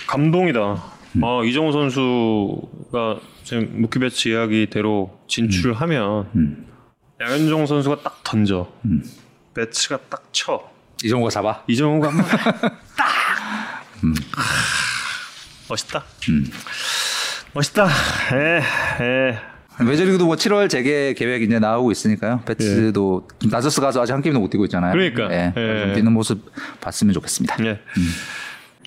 감동이다. 음. 아 이정우 선수가 지금 무키배치 이야기대로 진출하면 음. 양현종 선수가 딱 던져 음. 배치가 딱 쳐. 이정우가 잡아. 이정우가 한번 [laughs] 딱. 음. 멋있다. 음. 멋있다. 에, 에. 메이저리그도 뭐 7월 재개 계획 이제 나오고 있으니까요. 배츠도 예. 나저스 가서 아직 한 게임도 못 뛰고 있잖아요. 그러니까 예. 예. 좀 뛰는 모습 봤으면 좋겠습니다. 예. 음.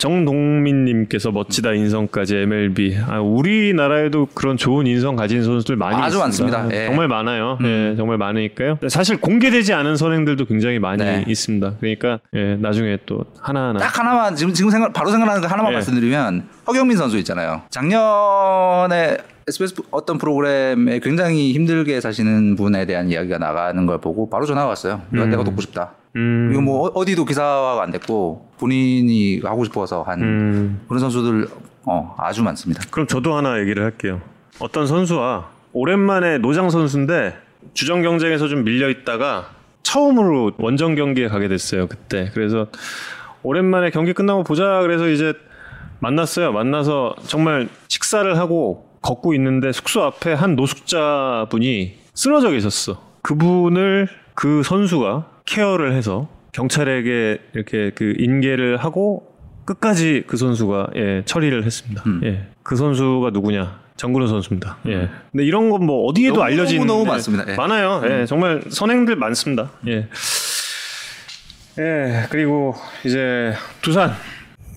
정동민님께서 멋지다 인성까지 MLB. 아, 우리나라에도 그런 좋은 인성 가진 선수들 많이 아주 있습니다. 많습니다. 예. 정말 많아요. 예, 정말 많으니까요. 사실 공개되지 않은 선행들도 굉장히 많이 네. 있습니다. 그러니까 예, 나중에 또 하나하나. 딱 하나만 지금 지금 생각 바로 생각나는 거 하나만 네. 말씀드리면 허경민 선수 있잖아요. 작년에 SBS 어떤 프로그램에 굉장히 힘들게 사시는 분에 대한 이야기가 나가는 걸 보고 바로 전화가 왔어요. 이거 내가 돕고 싶다. 음, 이거 뭐 어- 어디도 기사화가 안 됐고 본인이 하고 싶어서 한 음. 그런 선수들 어, 아주 많습니다. 그럼 저도 하나 얘기를 할게요. 어떤 선수와 오랜만에 노장 선수인데 주전 경쟁에서 좀 밀려 있다가 처음으로 원정 경기에 가게 됐어요. 그때. 그래서 오랜만에 경기 끝나고 보자 그래서 이제 만났어요. 만나서 정말 식사를 하고 걷고 있는데 숙소 앞에 한 노숙자 분이 쓰러져 계셨어. 그분을 그 선수가 케어를 해서 경찰에게 이렇게 그 인계를 하고 끝까지 그 선수가 예, 처리를 했습니다. 음. 예. 그 선수가 누구냐? 정근우 선수입니다. 예. 근데 이런 건 뭐 어디에도 알려진 너무, 너무 예, 많습니다. 예. 많아요. 예, 정말 선행들 많습니다. 예. 예, 그리고 이제 두산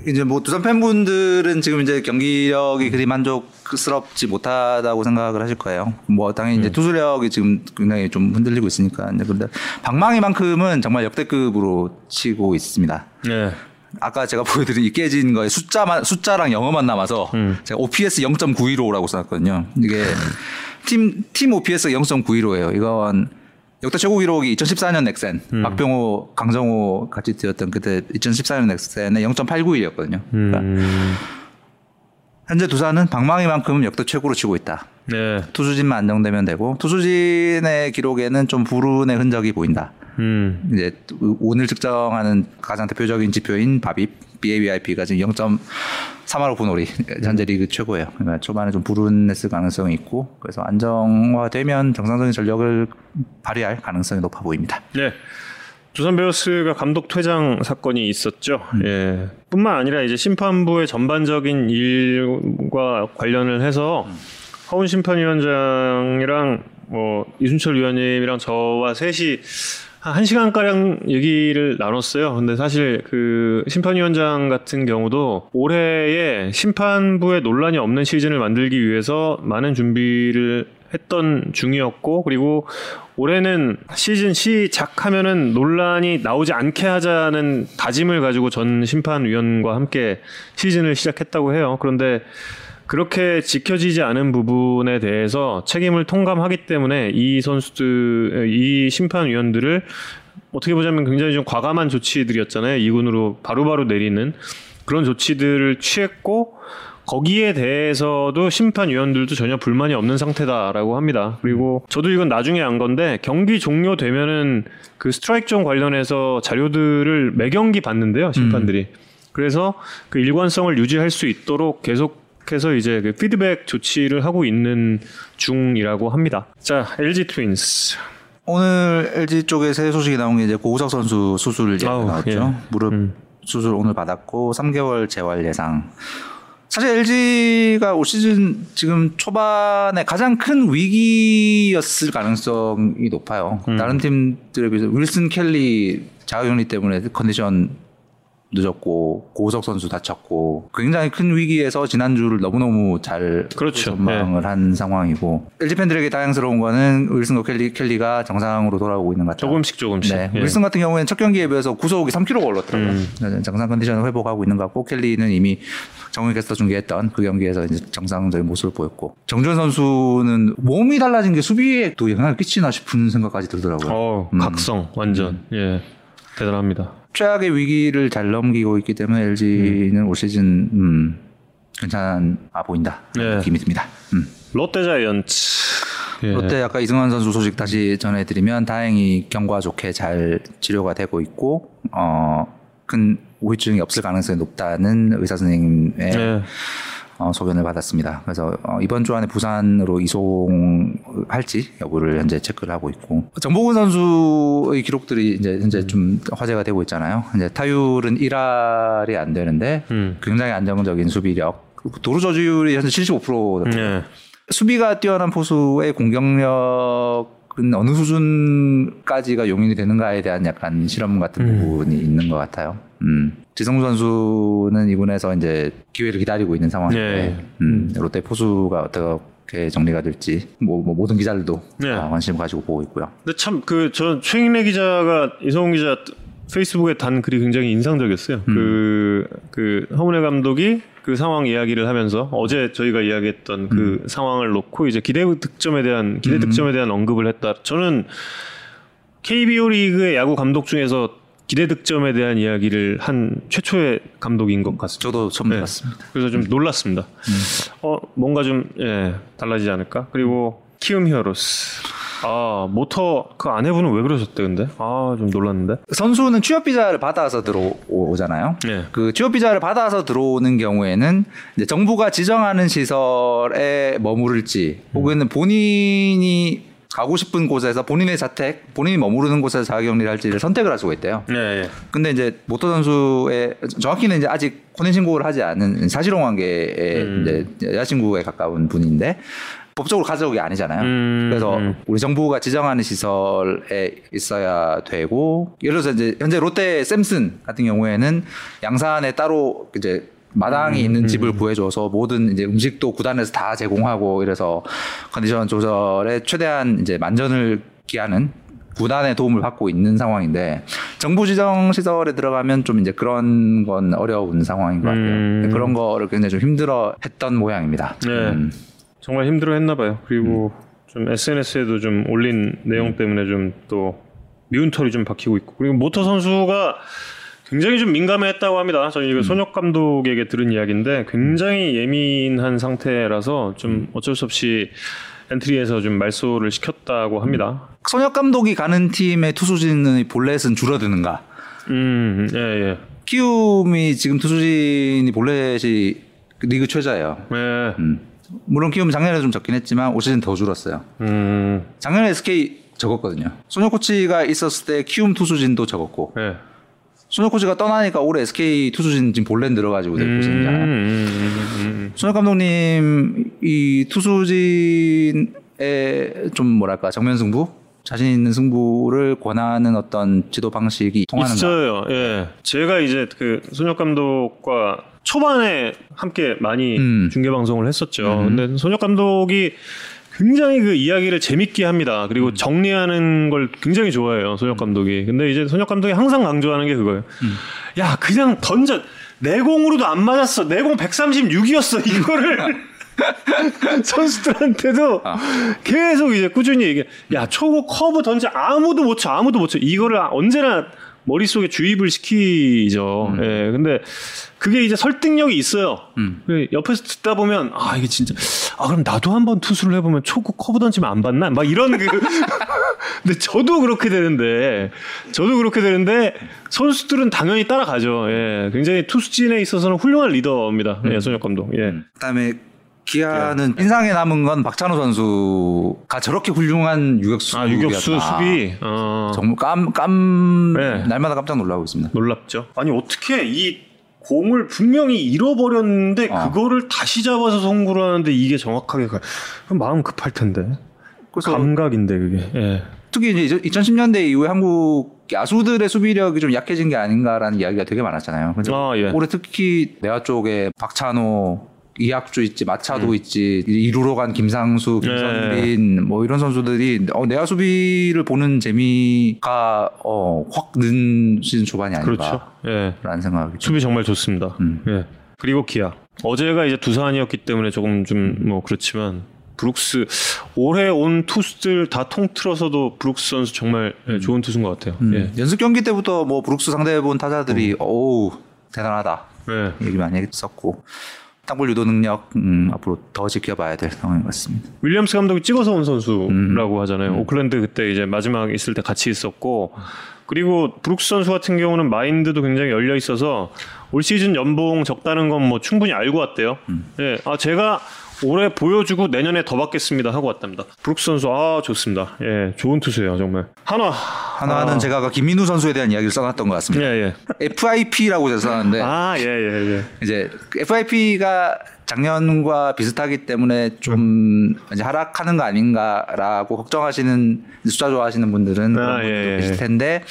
이제 뭐 두산 팬분들은 지금 이제 경기력이 그리 만족스럽지 못하다고 생각을 하실 거예요. 뭐 당연히 음. 이제 투수력이 지금 굉장히 좀 흔들리고 있으니까. 근데 방망이만큼은 정말 역대급으로 치고 있습니다. 예. 아까 제가 [laughs] 보여드린 이 깨진 거에 숫자만 숫자랑 영어만 남아서 음. 제가 OPS 0.915라고 써놨거든요. 이게 팀 팀 OPS 0.915예요. 이건 역대 최고 기록이 2014년 넥센 음. 박병호, 강정호 같이 뛰었던 그때 2014년 넥센의 0.891이었거든요. 그러니까 음, 현재 두산은 방망이만큼은 역대 최고로 치고 있다. 네. 투수진만 안정되면 되고 투수진의 기록에는 좀 불운의 흔적이 보인다. 음, 이제 오늘 측정하는 가장 대표적인 지표인 바빕 BABIP가 지금 0.35 분홀이 현재 리그 최고예요. 그러니까 초반에 좀 불운했을 가능성이 있고 그래서 안정화되면 정상적인 전력을 발휘할 가능성이 높아 보입니다. 네. 두산 베어스가 감독 퇴장 사건이 있었죠. 예. 뿐만 아니라 이제 심판부의 전반적인 일과 관련을 해서 허훈 심판위원장이랑 뭐 이순철 위원님이랑 저와 셋이 한 1시간 가량 얘기를 나눴어요. 근데 사실 그 심판위원장 같은 경우도 올해에 심판부에 논란이 없는 시즌을 만들기 위해서 많은 준비를 했던 중이었고 그리고 올해는 시즌 시작하면은 논란이 나오지 않게 하자는 다짐을 가지고 전 심판위원과 함께 시즌을 시작했다고 해요. 그런데 그렇게 지켜지지 않은 부분에 대해서 책임을 통감하기 때문에 이 선수들, 이 심판위원들을 어떻게 보자면 굉장히 좀 과감한 조치들이었잖아요. 이군으로 바로바로 내리는 그런 조치들을 취했고 거기에 대해서도 심판위원들도 전혀 불만이 없는 상태다라고 합니다. 그리고 저도 이건 나중에 안 건데 경기 종료되면은 그 스트라이크 존 관련해서 자료들을 매 경기 받는데요, 심판들이. 그래서 그 일관성을 유지할 수 있도록 계속 해서 이제 그 피드백 조치를 하고 있는 중이라고 합니다. 자, LG 트윈스. 오늘 LG 쪽에 새 소식이 나온 게 이제 고우석 선수 수술 아우, 나왔죠. 예. 무릎 음. 수술 오늘 받았고 3개월 재활 예상. 사실 LG가 올 시즌 지금 초반에 가장 큰 위기였을 가능성이 높아요. 음. 다른 팀들에 비해서 윌슨 켈리 자가격리 때문에 컨디션 늦었고 고우석 선수 다쳤고 굉장히 큰 위기에서 지난주를 너무너무 잘 그렇죠. 전망을 한 상황이고 LG 팬들에게 다양스러운 거는 윌슨과 켈리, 켈리가 정상으로 돌아오고 있는 것 같아요. 조금씩 조금씩. 네. 예. 윌슨 같은 경우에는 첫 경기에 비해서 구속이 3kg가 올랐더라고요. 음. 네, 정상 컨디션을 회복하고 있는 것 같고 켈리는 이미 정훈 캐스터 중계했던 그 경기에서 이제 정상적인 모습을 보였고 정준 선수는 몸이 달라진 게 수비에 또 영향을 끼치나 싶은 생각까지 들더라고요. 어, 음. 각성 완전. 예. 대단합니다. 최악의 위기를 잘 넘기고 있기 때문에 LG는 올 시즌 음, 괜찮아 보인다 네. 느낌이 듭니다. 음. 롯데 자이언츠. 예. 롯데 아까 이승환 선수 소식 다시 전해드리면 다행히 경과 좋게 잘 치료가 되고 있고 어, 큰 우회증이 없을 가능성이 높다는 의사 선생님의 예. 어, 소견을 받았습니다. 그래서 어, 이번 주 안에 부산으로 이송할지 여부를 현재 체크를 하고 있고 정보근 선수의 기록들이 이제 현재 좀 화제가 되고 있잖아요. 이제 타율은 1할이 안 되는데 음. 굉장히 안정적인 수비력. 도루 저지율이 현재 75%. 예. 수비가 뛰어난 포수의 공격력은 어느 수준까지가 용인이 되는가에 대한 약간 실험 같은 음. 부분이 있는 것 같아요. 음. 지성우 선수는 이군에서 이제 기회를 기다리고 있는 상황인데 네. 음, 롯데 포수가 어떻게 정리가 될지 뭐, 뭐 모든 기자들도 네. 다 관심 가지고 보고 있고요. 근데 참그저 최인래 기자가 이성훈 기자 페이스북에 단 글이 굉장히 인상적이었어요. 그, 그, 허문회 감독이 그 상황 이야기를 하면서 어제 저희가 이야기했던 그 상황을 놓고 이제 기대 득점에 대한, 기대 득점에 대한 언급을 했다. 저는 KBO 리그의 야구 감독 중에서 기대 득점에 대한 이야기를 한 최초의 감독인 것 같습니다. 저도 처음 네. 봤습니다. 그래서 좀 놀랐습니다. 어 뭔가 좀 예, 달라지지 않을까? 그리고 키움 히어로스. 아 모터 그 아내분은 왜 그러셨대 근데? 아 좀 놀랐는데. 선수는 취업 비자를 받아서 들어오잖아요. 네. 그 취업 비자를 받아서 들어오는 경우에는 이제 정부가 지정하는 시설에 머무를지 혹은 본인이 가고 싶은 곳에서 본인의 자택, 본인이 머무르는 곳에서 자가격리를 할지를 선택을 할 수가 있대요. 네. 예. 근데 이제 모터 선수의 정확히는 이제 아직 혼인 신고를 하지 않은 사실혼 관계의 음. 이제 여자친구에 가까운 분인데 법적으로 가족이 아니잖아요. 음, 그래서 음. 우리 정부가 지정하는 시설에 있어야 되고 예를 들어서 이제 현재 롯데 샘슨 같은 경우에는 양산에 따로 이제 마당이 있는 집을 구해줘서 모든 이제 음식도 구단에서 다 제공하고 이래서 컨디션 조절에 최대한 이제 만전을 기하는 구단의 도움을 받고 있는 상황인데 정부 지정 시설에 들어가면 좀 이제 그런 건 어려운 상황인 것 같아요. 음. 그런 거를 굉장히 좀 힘들어 했던 모양입니다. 네. 음. 정말 힘들어 했나 봐요. 그리고 좀 SNS에도 좀 올린 내용 때문에 좀 또 미운 털이 좀 박히고 있고 그리고 모터 선수가 굉장히 좀 민감했다고 합니다. 저희 이거 손혁 감독에게 들은 이야기인데 굉장히 예민한 상태라서 좀 어쩔 수 없이 엔트리에서 좀 말소를 시켰다고 합니다. 손혁 감독이 가는 팀의 투수진의 볼넷은 줄어드는가? 음, 예, 예. 키움이 지금 투수진이 볼넷이 리그 최저예요. 예. 음. 물론 키움 작년에 좀 적긴 했지만 올 시즌 더 줄었어요. 음, 작년에 SK 적었거든요. 손혁 코치가 있었을 때 키움 투수진도 적었고 예. 손혁 코치가 떠나니까 올해 SK 투수진 지금 볼넷 늘어가지고 음, 되고 음, 있잖아요. 음, 음, 손혁 감독님 이 투수진의 좀 뭐랄까 정면 승부 자신 있는 승부를 권하는 어떤 지도 방식이 통하는가? 있어요. 예. 제가 이제 그 손혁 감독과 초반에 함께 많이 음. 중계 방송을 했었죠. 근데 손혁 감독이 굉장히 그 이야기를 재밌게 합니다. 음. 그리고 정리하는 걸 굉장히 좋아해요. 손혁 감독이. 근데 이제 손혁 감독이 항상 강조하는 게 그거예요. 음. 야, 그냥 던져. 내공으로도 안 맞았어. 내공 136이었어. [laughs] 이거를 [laughs] 선수들한테도 아. 계속 이제 꾸준히 얘기해. 야, 초구 커브 던져 아무도 못 쳐. 아무도 못 쳐. 이거를 언제나 머릿속에 주입을 시키죠. 예. 근데 그게 이제 설득력이 있어요. 음. 그 옆에서 듣다 보면 아, 이게 진짜 아, 그럼 나도 한번 투수를 해 보면 초구 커브 던지면 안 받나? 막 이런 그 [laughs] 근데 저도 그렇게 되는데 저도 그렇게 되는데 선수들은 당연히 따라가죠. 예. 굉장히 투수진에 있어서는 훌륭한 리더입니다. 예, 손혁 감독. 예. 그 다음에 기아는 인상에 남은 건 박찬호 선수가 저렇게 훌륭한 유격수 아, 유격수 수비. 어. 정말 깜, 깜 네. 날마다 깜짝 놀라고 있습니다. 놀랍죠. 아니 어떻게 이 공을 분명히 잃어버렸는데 어. 그거를 다시 잡아서 송구를 하는데 이게 정확하게 가. 그럼 마음 급할 텐데. 그래서 감각인데 그게. 예. 특히 이제 2010년대 이후에 한국 야수들의 수비력이 좀 약해진 게 아닌가라는 이야기가 되게 많았잖아요. 근데 아, 예. 올해 특히 내야 쪽에 박찬호 이학주 있지 음. 마차도 있지 이루로 간 김상수 네. 김선빈 뭐 이런 선수들이 어, 내야 수비를 보는 재미가 어, 확 는 시즌 초반이 그렇죠. 아닌가라는 예. 생각이 좀 수비 정말 좋습니다. 음. 예. 그리고 기아. 어제가 이제 두산이었기 때문에 조금 좀 뭐 그렇지만 브룩스 올해 온 투수들 다 통틀어서도 브룩스 선수 정말 예, 좋은 투수인 것 같아요. 음. 예. 연습 경기 때부터 뭐 브룩스 상대해 본 타자들이 음. 어우 대단하다 예. 얘기 많이 했었고 땅볼 유도 능력 음, 앞으로 더 지켜봐야 될 상황인 것 같습니다. 윌리엄스 감독이 찍어서 온 선수라고 음. 하잖아요. 오클랜드 그때 이제 마지막 있을 때 같이 있었고 그리고 브룩스 선수 같은 경우는 마인드도 굉장히 열려 있어서 올 시즌 연봉 적다는 건 뭐 충분히 알고 왔대요. 음. 예, 아 제가 올해 보여주고 내년에 더 받겠습니다 하고 왔답니다. 브룩스 선수 아 좋습니다. 예, 좋은 투수예요 정말. 한화 한화는 아. 제가 아까 김민우 선수에 대한 이야기를 써놨던 것 같습니다. 예 예. FIP라고 제가 써놨는데 아 예 예 예. 이제 FIP가 작년과 비슷하기 때문에 좀 이제 하락하는 거 아닌가라고 걱정하시는 숫자 좋아하시는 분들은 아, 예, 예. 계실 텐데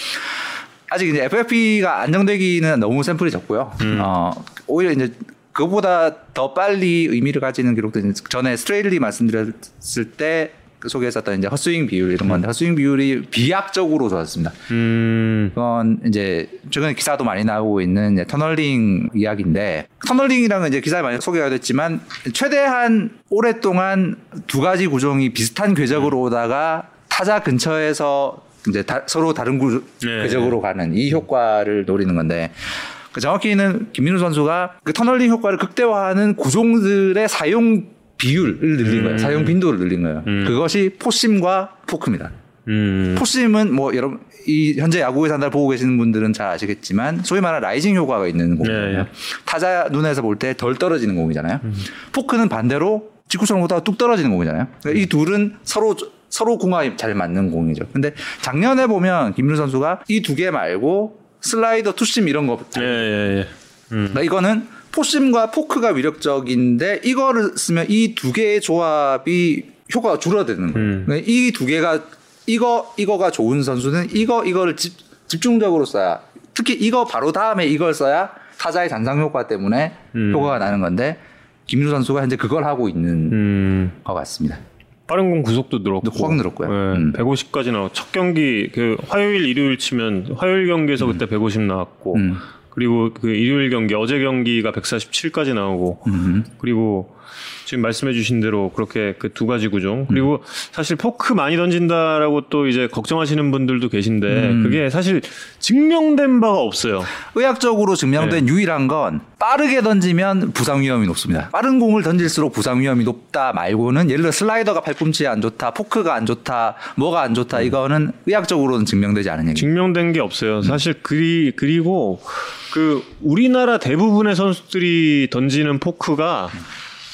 아직 이제 FFP가 안정되기는 너무 샘플이 적고요. 어, 오히려 이제 그보다 더 빨리 의미를 가지는 기록들은 전에 스트레일리 말씀드렸을 때그 소개했었던 이제 헛스윙 비율 이런 건데 헛스윙 비율이 비약적으로 좋았습니다. 음. 그건 이제 최근에 기사도 많이 나오고 있는 터널링 이야기인데 터널링이랑은 이제 기사에 많이 소개가 됐지만 최대한 오랫동안 두 가지 구종이 비슷한 궤적으로 오다가 타자 근처에서 이제 다- 서로 다른 구, 네. 궤적으로 가는 이 효과를 노리는 건데 그 정확히는 김민우 선수가 그 tunneling 효과를 극대화하는 구종들의 사용 비율을 늘린 거예요. 사용 빈도를 늘린 거예요. 그것이 four-seam과 포크입니다. 음. four-seam은 뭐 여러분 이 현재 야구에 산다를 보고 계시는 분들은 잘 아시겠지만 소위 말하는 rising 효과가 있는 공이에요. 예, 예. 타자 눈에서 볼 때 덜 떨어지는 공이잖아요. 포크는 반대로 직구처럼 오다가 뚝 떨어지는 공이잖아요. 그러니까 이 둘은 서로 서로 궁합이 잘 맞는 공이죠. 근데 작년에 보면 김민우 선수가 이 두 개 말고 슬라이더, 투심 이런 거 예, 예, 예. 그러니까 이거는 포심과 포크가 위력적인데 이거를 쓰면 이 두 개의 조합이 효과가 줄어드는 거예요. 음. 그러니까 이두 개가 이거 이거가 좋은 선수는 이거 이거를 집, 집중적으로 써야 특히 이거 바로 다음에 이걸 써야 타자의 잔상 효과 때문에 음. 효과가 나는 건데 김민우 선수가 현재 그걸 하고 있는 음. 것 같습니다. 빠른 공 구속도 늘었고 확 늘었고요. 예, 음. 150까지 나왔고 첫 경기 그 화요일 일요일 치면 화요일 경기에서 그때 150 나왔고 음. 그리고 그 일요일 경기 어제 경기가 147까지 나오고 음. 그리고 지금 말씀해주신 대로 그렇게 그 두 가지 구종 그리고 사실 포크 많이 던진다라고 또 이제 걱정하시는 분들도 계신데 음. 그게 사실 증명된 바가 없어요. 의학적으로 증명된 네. 유일한 건 빠르게 던지면 부상 위험이 높습니다. 빠른 공을 던질수록 부상 위험이 높다 말고는 예를 들어 슬라이더가 팔꿈치에 안 좋다, 포크가 안 좋다, 뭐가 안 좋다 이거는 의학적으로는 증명되지 않은 얘기입니다. 증명된 게 없어요. 사실 그리 그리고 그 우리나라 대부분의 선수들이 던지는 포크가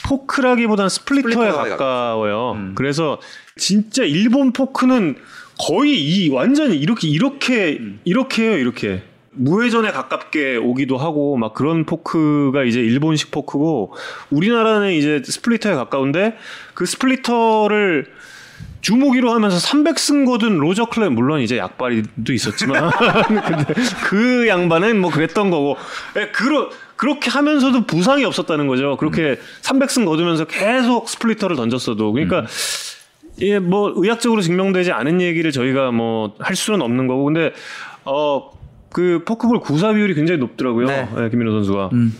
포크라기보다는 splitter에 splitter에 가까워요. 그래서 진짜 일본 포크는 거의 이 완전히 이렇게 이렇게 이렇게 해요. 이렇게. 무회전에 가깝게 오기도 하고 막 그런 포크가 이제 일본식 포크고 우리나라는 이제 splitter에 가까운데 그 splitter를 주무기로 하면서 300승 거둔 로저 클레멘스 물론 이제 약빨이도 있었지만. [laughs] 근데 그 양반은 뭐 그랬던 거고. 예, 그러, 그렇게 하면서도 부상이 없었다는 거죠. 그렇게 300승 거두면서 계속 splitter를 던졌어도 그러니까 예, 뭐 의학적으로 증명되지 않은 얘기를 저희가 뭐 할 수는 없는 거고 근데 어 그 포크볼 구사 비율이 굉장히 높더라고요. 네. 예, 김민우 선수가. 음.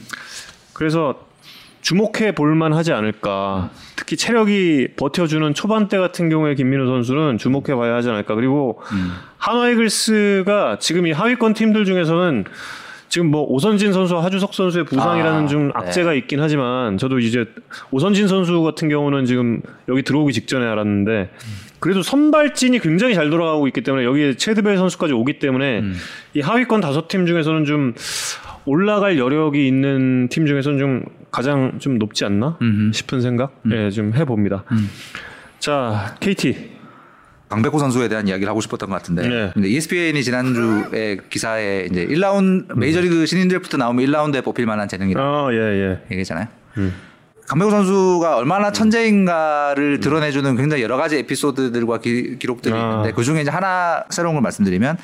그래서 주목해 볼만 하지 않을까. 특히 체력이 버텨주는 초반대 같은 경우에 김민우 선수는 주목해 봐야 하지 않을까. 그리고 한화 이글스가 지금 이 하위권 팀들 중에서는 지금 뭐 오선진 선수와 하주석 선수의 부상이라는 아, 좀 네. 악재가 있긴 하지만 저도 이제 오선진 선수 같은 경우는 지금 여기 들어오기 직전에 알았는데 그래도 선발진이 굉장히 잘 돌아가고 있기 때문에 여기에 체드벨 선수까지 오기 때문에 음. 이 하위권 다섯 팀 중에서는 좀 올라갈 여력이 있는 팀 중에서는 좀 가장 좀 높지 않나 음흠. 싶은 생각 예, 좀 해봅니다. 자 KT 강백호 선수에 대한 이야기를 하고 싶었던 것 같은데 네. 근데 ESPN이 지난주에 기사에 이제 1라운드 메이저리그 신인 드래프트 나오면 1라운드에 뽑힐 만한 재능이다 아 예예 얘기했잖아요. 강백호 선수가 얼마나 천재인가를 드러내주는 굉장히 여러 가지 에피소드들과 기, 록들이 아. 있는데 그 중에 이제 하나 새로운 걸 말씀드리면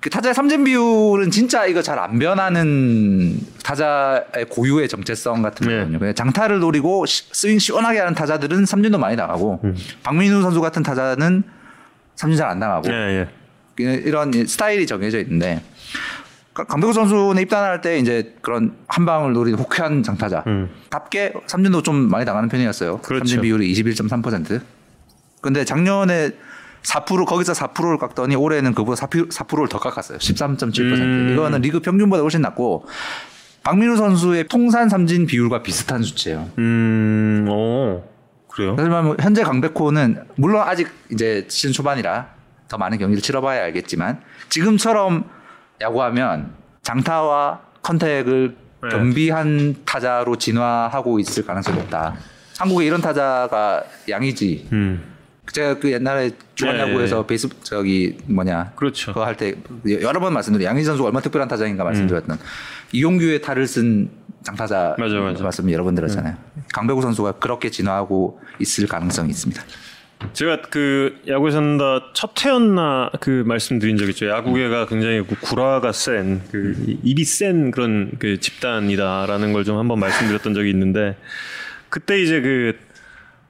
그 타자의 삼진 비율은 진짜 이거 잘 안 변하는 타자의 고유의 정체성 같은 네. 거거든요. 그냥 장타를 노리고 시- 스윙 시원하게 하는 타자들은 삼진도 많이 나가고 박민우 선수 같은 타자는 삼진 잘안 나가고 예, 예. 이런 스타일이 정해져 있는데 가- 강백호 선수는 입단할 때 이제 그런 한 방을 노리는 호쾌한 장타자. 음. 답게 삼진도 좀 많이 나가는 편이었어요. 그렇죠. 삼진 비율이 21.3%. 근데 작년에 4% 거기서 4%를 깎더니 올해는 그보다 4%, 4%를 더 깎았어요. 13.7%. 음. 이거는 리그 평균보다 훨씬 낮고 박민우 선수의 통산 삼진 비율과 비슷한 수치예요. 음, 어 그래요? 하지만 뭐 현재 강백호는 물론 아직 이제 시즌 초반이라 더 많은 경기를 치러봐야 알겠지만 지금처럼 야구하면 장타와 컨택을 네. 겸비한 타자로 진화하고 있을 가능성이 높다. 한국에 이런 타자가 양이지. 음, 제가 그 옛날에 중앙 네. 야구에서 베이스 저기 뭐냐 그렇죠. 그거 할 때 여러 번 말씀드린 양희 선수가 얼마나 특별한 타자인가 말씀드렸던 이용규의 탈을 쓴 장타자 맞아, 맞아. 말씀 여러 번 드렸잖아요. 강백호 선수가 그렇게 진화하고 있을 가능성이 있습니다. 제가 그 야구에 산다 첫 회였나 그 말씀드린 적 있죠. 야구계가 굉장히 그 구라가 센, 그 입이 센 그런 그 집단이다라는 걸 좀 한번 말씀드렸던 적이 있는데 그때 이제 그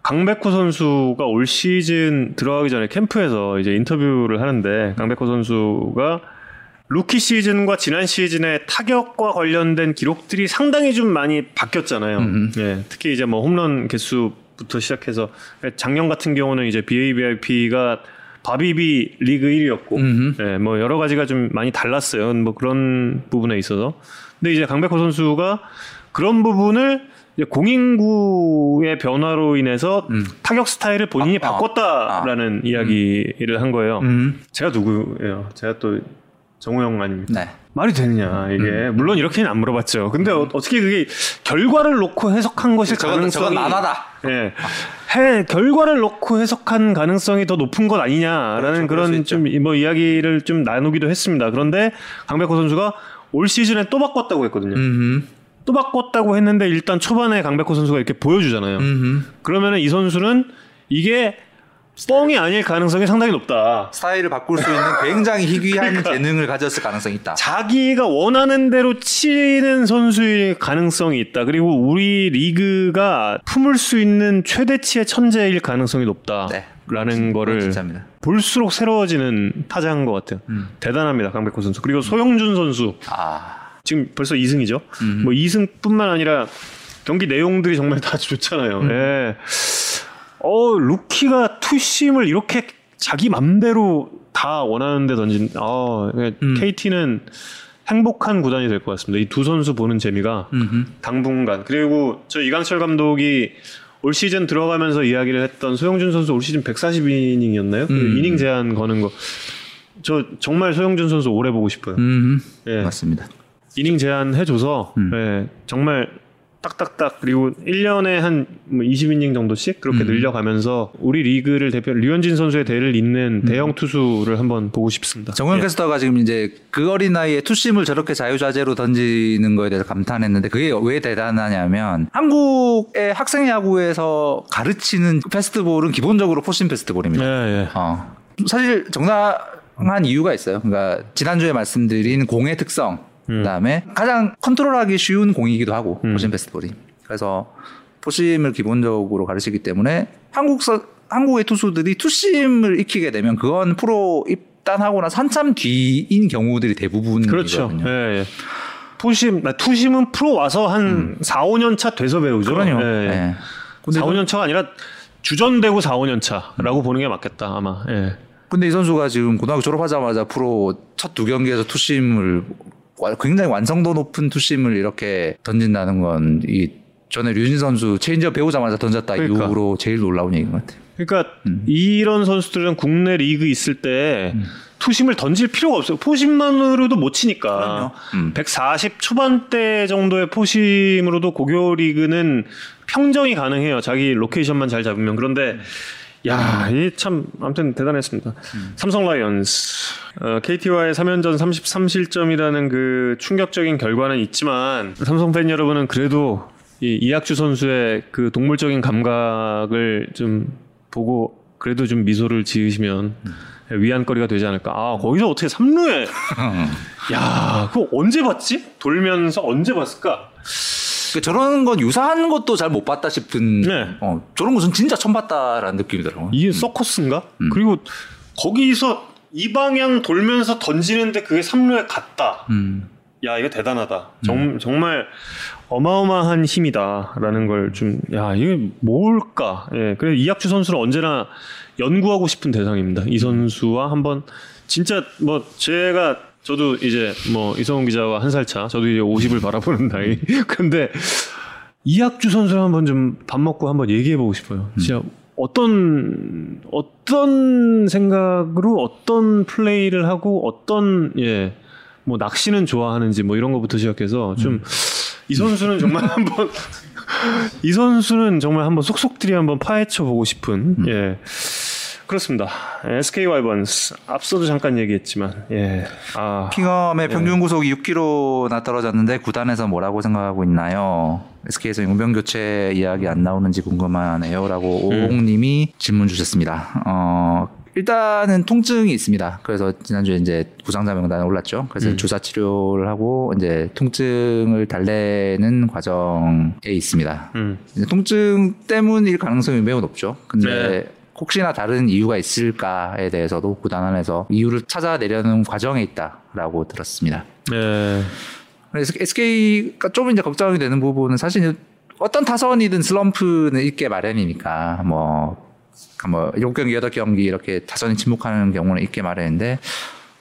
강백호 선수가 올 시즌 들어가기 전에 캠프에서 이제 인터뷰를 하는데 강백호 선수가 루키 시즌과 지난 시즌의 타격과 관련된 기록들이 상당히 좀 많이 바뀌었잖아요. 예, 특히 이제 뭐 홈런 개수부터 시작해서 작년 같은 경우는 이제 BABIP가 BABIP 리그 1위였고, 예, 뭐 여러 가지가 좀 많이 달랐어요. 뭐 그런 부분에 있어서. 근데 이제 강백호 선수가 그런 부분을 이제 공인구의 변화로 인해서 타격 스타일을 본인이 아, 아, 바꿨다라는 이야기를 한 거예요. 음. 제가 누구예요? 제가 또 정우 형 아닙니까? 네. 말이 되느냐 이게 물론 이렇게는 안 물어봤죠. 근데 어, 떻게 그게 결과를 놓고 해석한 것일 저건 가능성이 저건 만화다. 예, 해 결과를 놓고 해석한 가능성이 더 높은 것 아니냐라는 그렇죠, 그런. 좀 뭐 이야기를 좀 나누기도 했습니다. 그런데 강백호 선수가 올 시즌에 또 바꿨다고 했거든요. 음. 또 바꿨다고 했는데 일단 초반에 강백호 선수가 이렇게 보여주잖아요. 음. 그러면은 이 선수는 이게 뻥이 아닐 가능성이 상당히 높다. 스타일을 바꿀 수 있는 굉장히 희귀한 재능을 가졌을 가능성이 있다. 자기가 원하는 대로 치는 선수일 가능성이 있다. 그리고 우리 리그가 품을 수 있는 최대치의 천재일 가능성이 높다. 네. 라는 거를 진짜입니다. 볼수록 새로워지는 타자인 것 같아요. 대단합니다, 강백호 선수. 그리고 소영준 선수 아. 지금 벌써 2승이죠. 뭐 2승뿐만 아니라 경기 내용들이 정말 [laughs] 다 좋잖아요. 예. 어 루키가 투심을 이렇게 자기 맘대로 다 원하는 데 던진. 어 KT는 행복한 구단이 될 것 같습니다. 이 두 선수 보는 재미가 당분간 그리고 저 이강철 감독이 올 시즌 들어가면서 이야기를 했던 소영준 선수 올 시즌 140이닝이었나요? 그 음. 이닝 제한 거는 거. 저 정말 소영준 선수 오래 보고 싶어요. 음. 예. 맞습니다. 이닝 제한 해줘서 음. 예, 정말 딱딱딱 그리고 1년에 한 20이닝 정도씩 그렇게 음. 늘려가면서 우리 리그를 대표 류현진 선수의 대를 잇는 대형 투수를 한번 보고 싶습니다. 음. 정우영 예. 캐스터가 지금 이제 그 어린 나이에 two-seam을 저렇게 자유자재로 던지는 거에 대해서 감탄했는데 그게 왜 대단하냐면 한국의 학생 야구에서 가르치는 패스트볼은 기본적으로 four-seam 패스트볼입니다. 예, 예. 어. 사실 정당한 이유가 있어요. 그러니까 지난주에 말씀드린 공의 특성, 그다음에 가장 컨트롤하기 쉬운 공이기도 하고 음. four-seam 패스트볼이. 그래서 포심을 기본적으로 가르치기 때문에 한국 서 한국의 투수들이 투심을 익히게 되면 그건 프로 입단하고 나서 한참 뒤인 경우들이 대부분이거든요. 그렇죠. 예, 예. 투심, 나 투심은 프로 와서 한 4, 5년 차 돼서 배우죠. 음. 그러요. 예, 예. 예. 근데 4, 5년 차가 아니라 주전되고 4, 5년 차라고 보는 게 맞겠다 아마. 예. 근데 이 선수가 지금 고등학교 졸업하자마자 프로 첫 두 경기에서 투심을 와- 굉장히 완성도 높은 two-seam을 이렇게 던진다는 건 이 전에 류현진 선수 체인지업 배우자마자 던졌다 그러니까. 이후로 제일 놀라운 얘기인 것 같아요. 그러니까 음. 이런 선수들은 국내 리그 있을 때 two-seam을 던질 필요가 없어요. four-seam만으로도 못 치니까. 음. 140 초반대 정도의 four-seam으로도 고교 리그는 평정이 가능해요. 자기 로케이션만 잘 잡으면. 그런데 야, 이 참 아무튼 대단했습니다. 삼성 라이온즈 어, KT와의 3연전 33실점이라는 그 충격적인 결과는 있지만 삼성 팬 여러분은 그래도 이 이학주 선수의 그 동물적인 감각을 좀 보고 그래도 좀 미소를 지으시면 위안거리가 되지 않을까. 아, 거기서 어떻게 3루에 [laughs] 야, 그거 언제 봤지? 돌면서 언제 봤을까? 그 저런 건 유사한 것도 잘 못 봤다 싶은 네. 어, 저런 것은 진짜 처음 봤다라는 느낌이더라고요. 이게 서커스인가? 그리고 거기서 이 방향 돌면서 던지는데 그게 3루에 갔다. 음. 야, 이거 대단하다. 정, 정말 어마어마한 힘이다라는 걸 좀, 야, 이게 뭘까? 예. 그래 이학주 선수는 언제나 연구하고 싶은 대상입니다. 이 선수와 한번 진짜 뭐 제가 저도 이제 뭐 이성훈 기자와 한 살 차, 저도 이제 50을 [laughs] 바라보는 나이. 근데 이학주 선수랑 한번 좀 밥 먹고 한번 얘기해 보고 싶어요. 진짜 어떤 어떤 생각으로 어떤 플레이를 하고 어떤 예. 뭐 낚시는 좋아하는지 뭐 이런 거부터 시작해서 좀이 선수는 정말 [laughs] 한번 이 선수는 정말 한번 속속들이 한번 파헤쳐 보고 싶은 예. 그렇습니다. SK 와이번스 앞서도 잠깐 얘기했지만 예. 아, 킹엄의 평균 구속이 6km나 떨어졌는데 구단에서 뭐라고 생각하고 있나요? SK에서 용병 교체 이야기 안 나오는지 궁금하네요라고 오홍님이 질문 주셨습니다. 어, 일단은 통증이 있습니다. 그래서 지난주에 이제 부상자 명단에 올랐죠. 그래서 주사 치료를 하고 이제 통증을 달래는 과정에 있습니다. 음. 통증 때문일 가능성이 매우 높죠. 근데 네. 혹시나 다른 이유가 있을까에 대해서도 구단 안에서 이유를 찾아내려는 과정에 있다라고 들었습니다. 예. 그래서 SK가 좀 이제 걱정이 되는 부분은 사실 어떤 타선이든 슬럼프는 있게 마련이니까 뭐, 뭐 7경기, 8경기 이렇게 타선이 침묵하는 경우는 있게 마련인데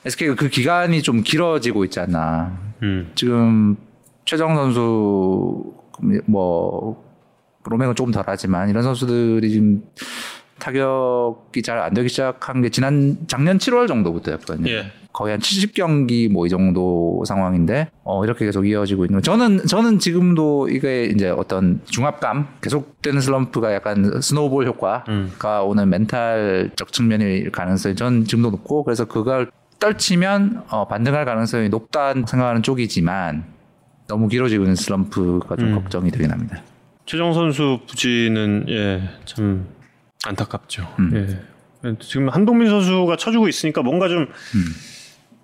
SK가 그 기간이 좀 길어지고 있지 않나. 음. 지금 최정 선수 뭐 로맹은 조금 덜하지만 이런 선수들이 지금 타격이 잘 안 되기 시작한 게 지난 작년 7월 정도부터였거든요. 예. 거의 한 70경기 뭐 이 정도 상황인데 어 이렇게 계속 이어지고 있는 거. 저는 저는 지금도 이게 이제 어떤 중압감 계속되는 슬럼프가 약간 스노우볼 효과가 오는 멘탈적 측면일 가능성이 전 지금도 높고 그래서 그걸 떨치면 어 반등할 가능성이 높다는 생각하는 쪽이지만 너무 길어지고 있는 슬럼프가 좀 음. 걱정이 되긴 합니다. 최정 선수 부진은 예, 참 안타깝죠. 음. 예. 지금 한동민 선수가 쳐주고 있으니까 뭔가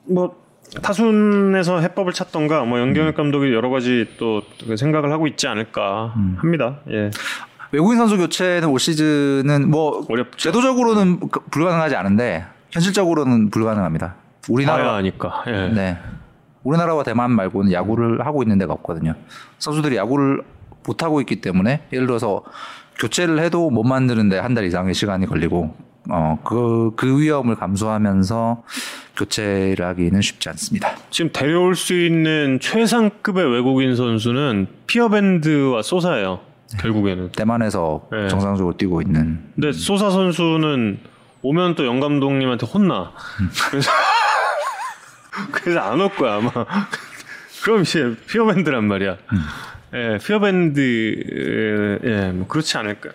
좀뭐 타순에서 해법을 찾던가 뭐 연경혁 감독이 여러 가지 또그 생각을 하고 있지 않을까 합니다. 예. 외국인 선수 교체는 올 시즌은 뭐 어렵죠. 제도적으로는 그- 불가능하지 않은데 현실적으로는 불가능합니다. 우리나라 봐야 하니까. 예. 네. 우리나라와 대만 말고는 야구를 하고 있는 데가 없거든요. 선수들이 야구를 못 하고 있기 때문에 예를 들어서 교체를 해도 못 만드는데 한 달 이상의 시간이 걸리고 어 그 그 위험을 감수하면서 교체를 하기는 쉽지 않습니다. 지금 데려올 수 있는 최상급의 외국인 선수는 피어밴드와 소사예요. 결국에는. 대만에서 네. 정상적으로 뛰고 있는 근데 소사 선수는 오면 또 영 감독님한테 혼나. 그래서 [laughs] 그래서 안 올 거야 아마. [laughs] 그럼 이제 피어밴드란 말이야. 예, 피어밴드 예, 뭐 그렇지 않을까.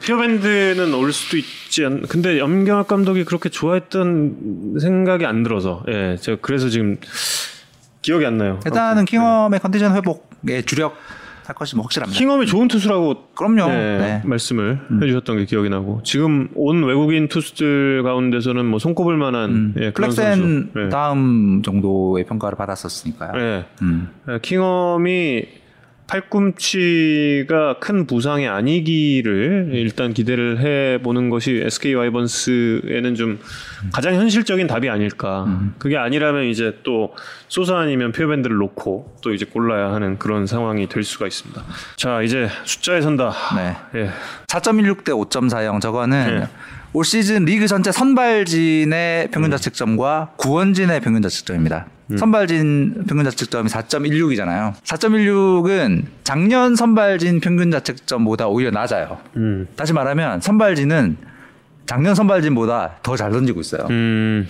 피어밴드는 올 수도 있지 않. 근데 염경학 감독이 그렇게 좋아했던 생각이 안 들어서 예, 제가 그래서 지금 기억이 안 나요. 일단은 킹엄의 컨디션 회복에 주력 할 것이 뭐 확실합니다. 킹엄이 좋은 투수라고 그럼요. 네, 네. 말씀을 해주셨던 게 기억이 나고 지금 온 외국인 투수들 가운데서는 뭐 손꼽을 만한 예, 그런 플렉센. 예. 다음 정도의 평가를 받았었으니까요. 예. 음. 예, 킹엄이 팔꿈치가 큰 부상이 아니기를 일단 기대를 해보는 것이 SK 와이번스에는 좀 가장 현실적인 답이 아닐까. 그게 아니라면 이제 또 소사 아니면 피어밴드를 놓고 또 이제 골라야 하는 그런 상황이 될 수가 있습니다. 자 이제 숫자에 선다. 네. 예. 4.16대 5.40 저거는 네. 올 시즌 리그 전체 선발진의 평균 자책점과 구원진의 평균 자책점입니다. 선발진 평균 자책점이 4.16이잖아요. 4.16은 작년 선발진 평균 자책점보다 오히려 낮아요. 음. 다시 말하면 선발진은 작년 선발진보다 더 잘 던지고 있어요. 음.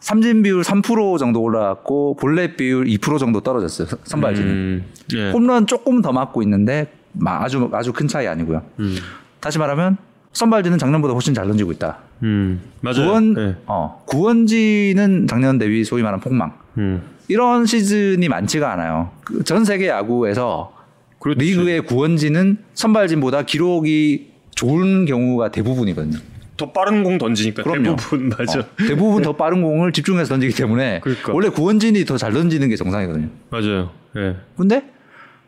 삼진 비율 3% 정도 올라갔고 볼넷 비율 2% 정도 떨어졌어요. 선- 선발진은. 음. 예. 홈런 조금 더 맞고 있는데 마- 아주 아주 큰 차이 아니고요. 음. 다시 말하면 선발진은 작년보다 훨씬 잘 던지고 있다. 음. 맞아요. 구원 예. 어 구원진은 작년 대비 소위 말하는 폭망. 음. 이런 시즌이 많지가 않아요. 그 전 세계 야구에서 그렇지. 리그의 구원진은 선발진보다 기록이 좋은 경우가 대부분이거든요. 더 빠른 공 던지니까 그럼요. 대부분 [laughs] 맞아. 어, 대부분 더 빠른 공을 집중해서 던지기 때문에 그러니까. 원래 구원진이 더 잘 던지는 게 정상이거든요. 맞아요. 예. 근데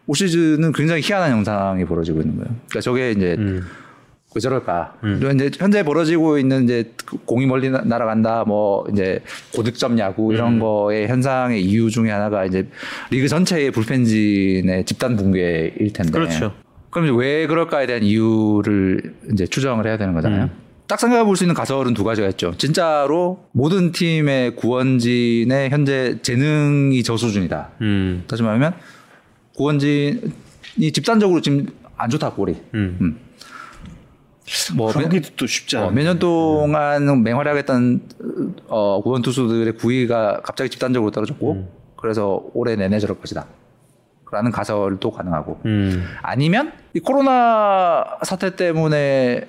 올 시즌은 굉장히 희한한 현상이 벌어지고 있는 거예요. 그러니까 저게 이제 음. 왜 저럴까? 그리고 이제 현재 벌어지고 있는 이제 그 공이 멀리 나- 날아간다, 뭐 이제 고득점 야구 음. 이런 거의 현상의 이유 중에 하나가 이제 리그 전체의 불펜진의 집단 붕괴일 텐데. 그렇죠. 그럼 왜 그럴까에 대한 이유를 이제 추정을 해야 되는 거잖아요. 음. 딱 생각해 볼 수 있는 가설은 두 가지가 있죠. 진짜로 모든 팀의 구원진의 현재 재능이 저 수준이다. 음. 다시 말하면 구원진이 집단적으로 지금 안 좋다 골이. 음. 뭐 그러기도 또 쉽지 않아. 몇년 동안 맹활약했던 어, 구원 투수들의 구위가 갑자기 집단적으로 떨어졌고 음. 그래서 올해 내내 저럴 것이다. 라는 가설도 가능하고 음. 아니면 이 코로나 사태 때문에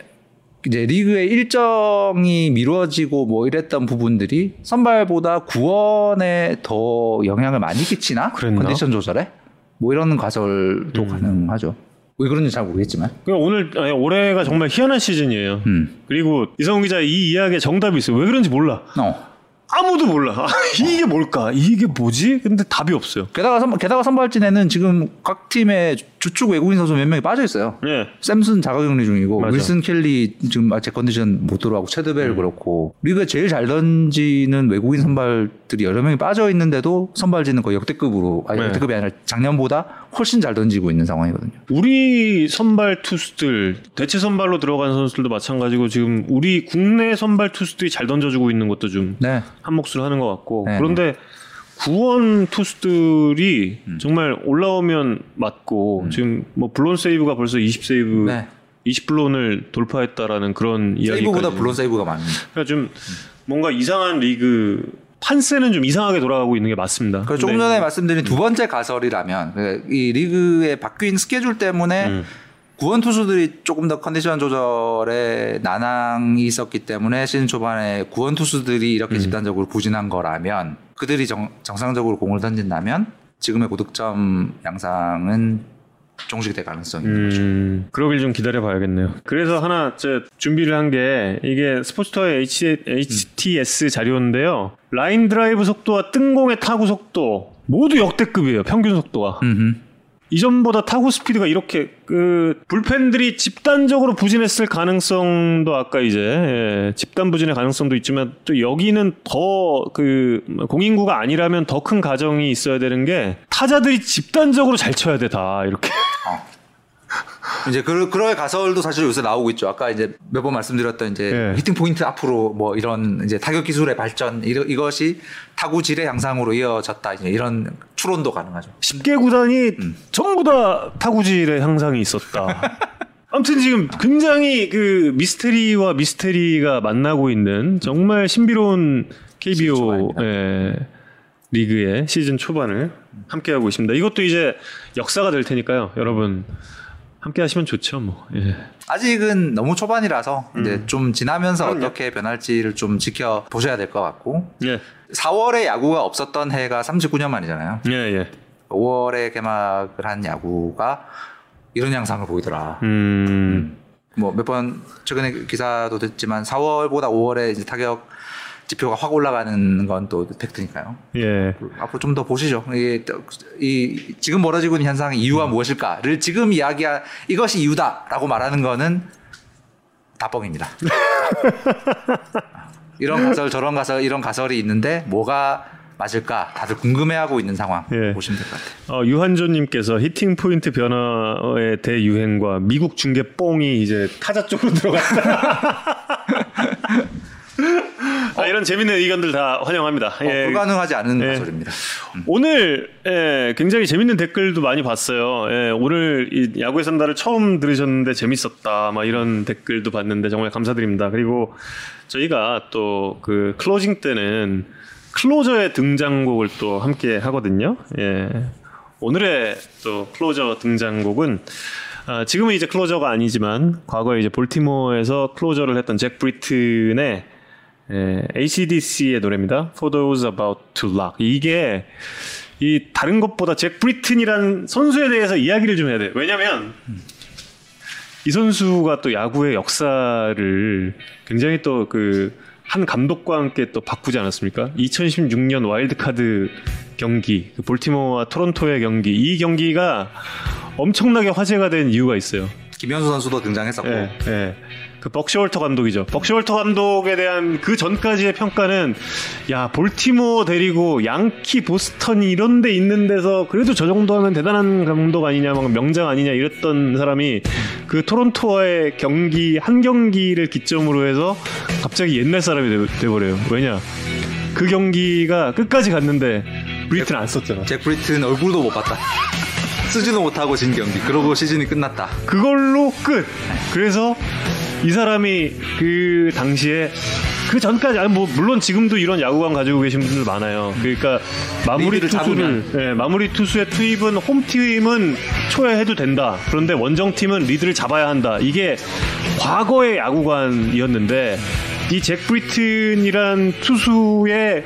이제 리그의 일정이 미뤄지고 뭐 이랬던 부분들이 선발보다 구원에 더 영향을 많이 끼치나? 그랬나? 컨디션 조절에? 뭐 이런 가설도 음. 가능하죠. 왜 그런지 잘 모르겠지만. 오늘 아니, 올해가 정말 희한한 시즌이에요. 음. 그리고 이성훈 기자 이 이야기에 정답이 있어요. 왜 그런지 몰라. 어. 아무도 몰라. 이게 뭘까? 이게 뭐지? 근데 답이 없어요. 게다가 선, 게다가 선발진에는 지금 각 팀의 주축 외국인 선수 몇 명이 빠져 있어요. 예. 샘슨 자가격리 중이고 맞아. 윌슨 켈리 지금 아직 컨디션 못 들어가고 체드벨 음. 그렇고 리그에 제일 잘 던지는 외국인 선발들이 여러 명이 빠져 있는데도 선발진은 거의 역대급으로 아니 네. 역대급이 아니라 작년보다 훨씬 잘 던지고 있는 상황이거든요. 우리 선발 투수들 대체 선발로 들어간 선수들도 마찬가지고 지금 우리 국내 선발 투수들이 잘 던져주고 있는 것도 좀 네. 한 몫을 하는 것 같고 네. 그런데 구원 투수들이 음. 정말 올라오면 맞고 지금 뭐 blown save가 벌써 20 세이브 네. 20 blown을 돌파했다라는 그런 이야기까지 세이브보다 blown save가 많습니다. 그러니까 좀 뭔가 이상한 리그 판세는 좀 이상하게 돌아가고 있는 게 맞습니다. 그래서 조금 근데 전에 말씀드린 두 번째 가설이라면 그이 리그의 바뀐 스케줄 때문에 음. 구원 투수들이 조금 더 컨디션 조절에 난항이 있었기 때문에 시즌 초반에 구원 투수들이 음. 이렇게 집단적으로 부진한 거라면 그들이 정, 정상적으로 공을 던진다면 지금의 고득점 양상은 종식될 가능성이 있는 거죠. 음, 그러길 좀 기다려 봐야겠네요. 그래서 하나 저 준비를 한 게 이게 스포츠투아이의 H, HTS 자료인데요. 라인 드라이브 속도와 뜬공의 타구 속도 모두 역대급이에요. 평균 속도가. 음흠. 이전보다 타구 스피드가 이렇게 그 불펜들이 집단적으로 부진했을 가능성도 아까 이제 예, 집단 부진의 가능성도 있지만 또 여기는 더 그 공인구가 아니라면 더 큰 가정이 있어야 되는 게 타자들이 집단적으로 잘 쳐야 돼 다. 이렇게 이제 그 그럴 가설도 사실 요새 나오고 있죠. 아까 이제 몇 번 말씀드렸던 이제 예. 히팅 포인트 앞으로 뭐 이런 이제 타격 기술의 발전 이러, 이것이 타구 질의 향상으로 이어졌다 이제 이런 추론도 가능하죠. 10개 구단이 전부 다 타구 질의 향상이 있었다. [laughs] 아무튼 지금 굉장히 그 미스테리와 미스테리가 만나고 있는 정말 신비로운 KBO. 예, 리그의 시즌 초반을 함께하고 있습니다. 이것도 이제 역사가 될 테니까요. 여러분 함께 하시면 좋죠. 뭐. 예. 아직은 너무 초반이라서 이제 좀 지나면서 그럼요. 어떻게 변할지를 좀 지켜 보셔야 될 것 같고 예. 4월에 야구가 없었던 해가 39년 만이잖아요. 예, 예. 5월에 개막을 한 야구가 이런 양상을 보이더라. 음. 뭐몇 번 최근에 기사도 됐지만 4월보다 5월에 이제 타격 지표가 확 올라가는 건 또 팩트니까요. 예. 앞으로 좀 더 보시죠. 이게 또- 이 지금 벌어지고 있는 현상의 이유가 무엇일까를 지금 이야기한 이것이 이유다라고 말하는 거는 다 뻥입니다. [laughs] 이런 가설 저런 가설 이런 가설이 있는데 뭐가 맞을까 다들 궁금해하고 있는 상황 예. 보시면 될 것 같아요. 어, 유한조님께서 히팅 포인트 변화의 대유행과 미국 중계 뽕이 이제 타자 쪽으로 들어갔다. [laughs] 아, 이런 재밌는 의견들 다 환영합니다. 어, 예. 불가능하지 않은 예. 가설입니다. 오늘 예, 굉장히 재밌는 댓글도 많이 봤어요. 예, 오늘 이 야구에 산다를 처음 들으셨는데 재밌었다. 막 이런 댓글도 봤는데 정말 감사드립니다. 그리고 저희가 또 그 closing 때는 closer의 등장곡을 또 함께 하거든요. 예. 오늘의 또 closer 등장곡은 아, 지금은 이제 closer가 아니지만 과거에 이제 볼티모어에서 closer를 했던 잭 브리튼의 예, ACDC의 노래입니다. For those about to lock. 이게 이 다른 것보다 잭 브리튼이라는 선수에 대해서 이야기를 좀 해야 돼요. 왜냐면 이 선수가 또 야구의 역사를 굉장히 또 그 한 감독과 함께 또 바꾸지 않았습니까? 2016년 와일드카드 경기, 그 볼티모어와 토론토의 경기, 이 경기가 엄청나게 화제가 된 이유가 있어요. 김현수 선수도 등장했었고 예, 예. 그 벅시월터 감독이죠. 벅시월터 감독에 대한 그 전까지의 평가는 야 볼티모어 데리고 양키, 보스턴 이런 데 있는 데서 그래도 저 정도 하면 대단한 감독 아니냐, 막 명장 아니냐 이랬던 사람이 그 토론토와의 경기 한 경기를 기점으로 해서 갑자기 옛날 사람이 돼- 돼버려요. 왜냐? 그 경기가 끝까지 갔는데 브리튼 안 썼잖아. 잭 브리튼 얼굴도 못 봤다. 쓰지도 못하고 진 경기. 그러고 시즌이 끝났다. 그걸로 끝. 그래서 이 사람이 그 당시에 그 전까지 아니 뭐 물론 지금도 이런 야구관 가지고 계신 분들 많아요. 그러니까 마무리 투수를 예, 마무리 투수의 투입은 홈팀은 초에 해도 된다. 그런데 원정팀은 리드를 잡아야 한다. 이게 과거의 야구관이었는데 이 잭 브리튼이란 투수의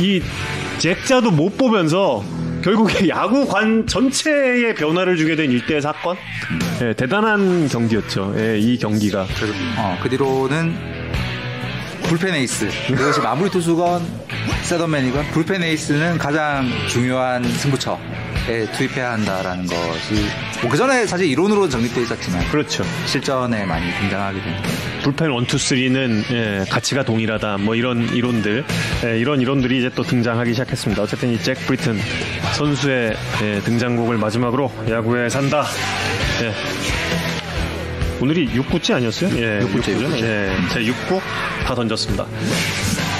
이 잭자도 못 보면서 결국에 야구관 전체의 변화를 주게 된 일대 사건. 예, 대단한 경기였죠. 예, 이 경기가. 어, 그 뒤로는 불펜 에이스 그것이 마무리 투수건 setup man이건 불펜 에이스는 가장 중요한 승부처 에 투입해야 한다라는 것이 뭐 그전에 사실 이론으로 정립되어 있었지만 그렇죠. 실전에 많이 등장하게 됩니다. 불펜 one two three는 예, 가치가 동일하다. 뭐 이런 이론들, 예, 이런 이론들이 이제 또 등장하기 시작했습니다. 어쨌든 이 잭 브리튼 선수의 예, 등장곡을 마지막으로 야구에 산다. 예. 오늘이 6구째 아니었어요? 예, 육구째, 6구죠. 육구째. 예, 제 6구 다 던졌습니다.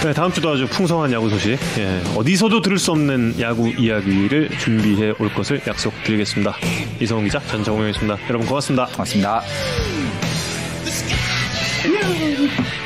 네, 다음 주도 아주 풍성한 야구 소식, 예, 어디서도 들을 수 없는 야구 이야기를 준비해 올 것을 약속드리겠습니다. 이성훈 기자, 전정호였습니다. 여러분 고맙습니다. 고맙습니다. No!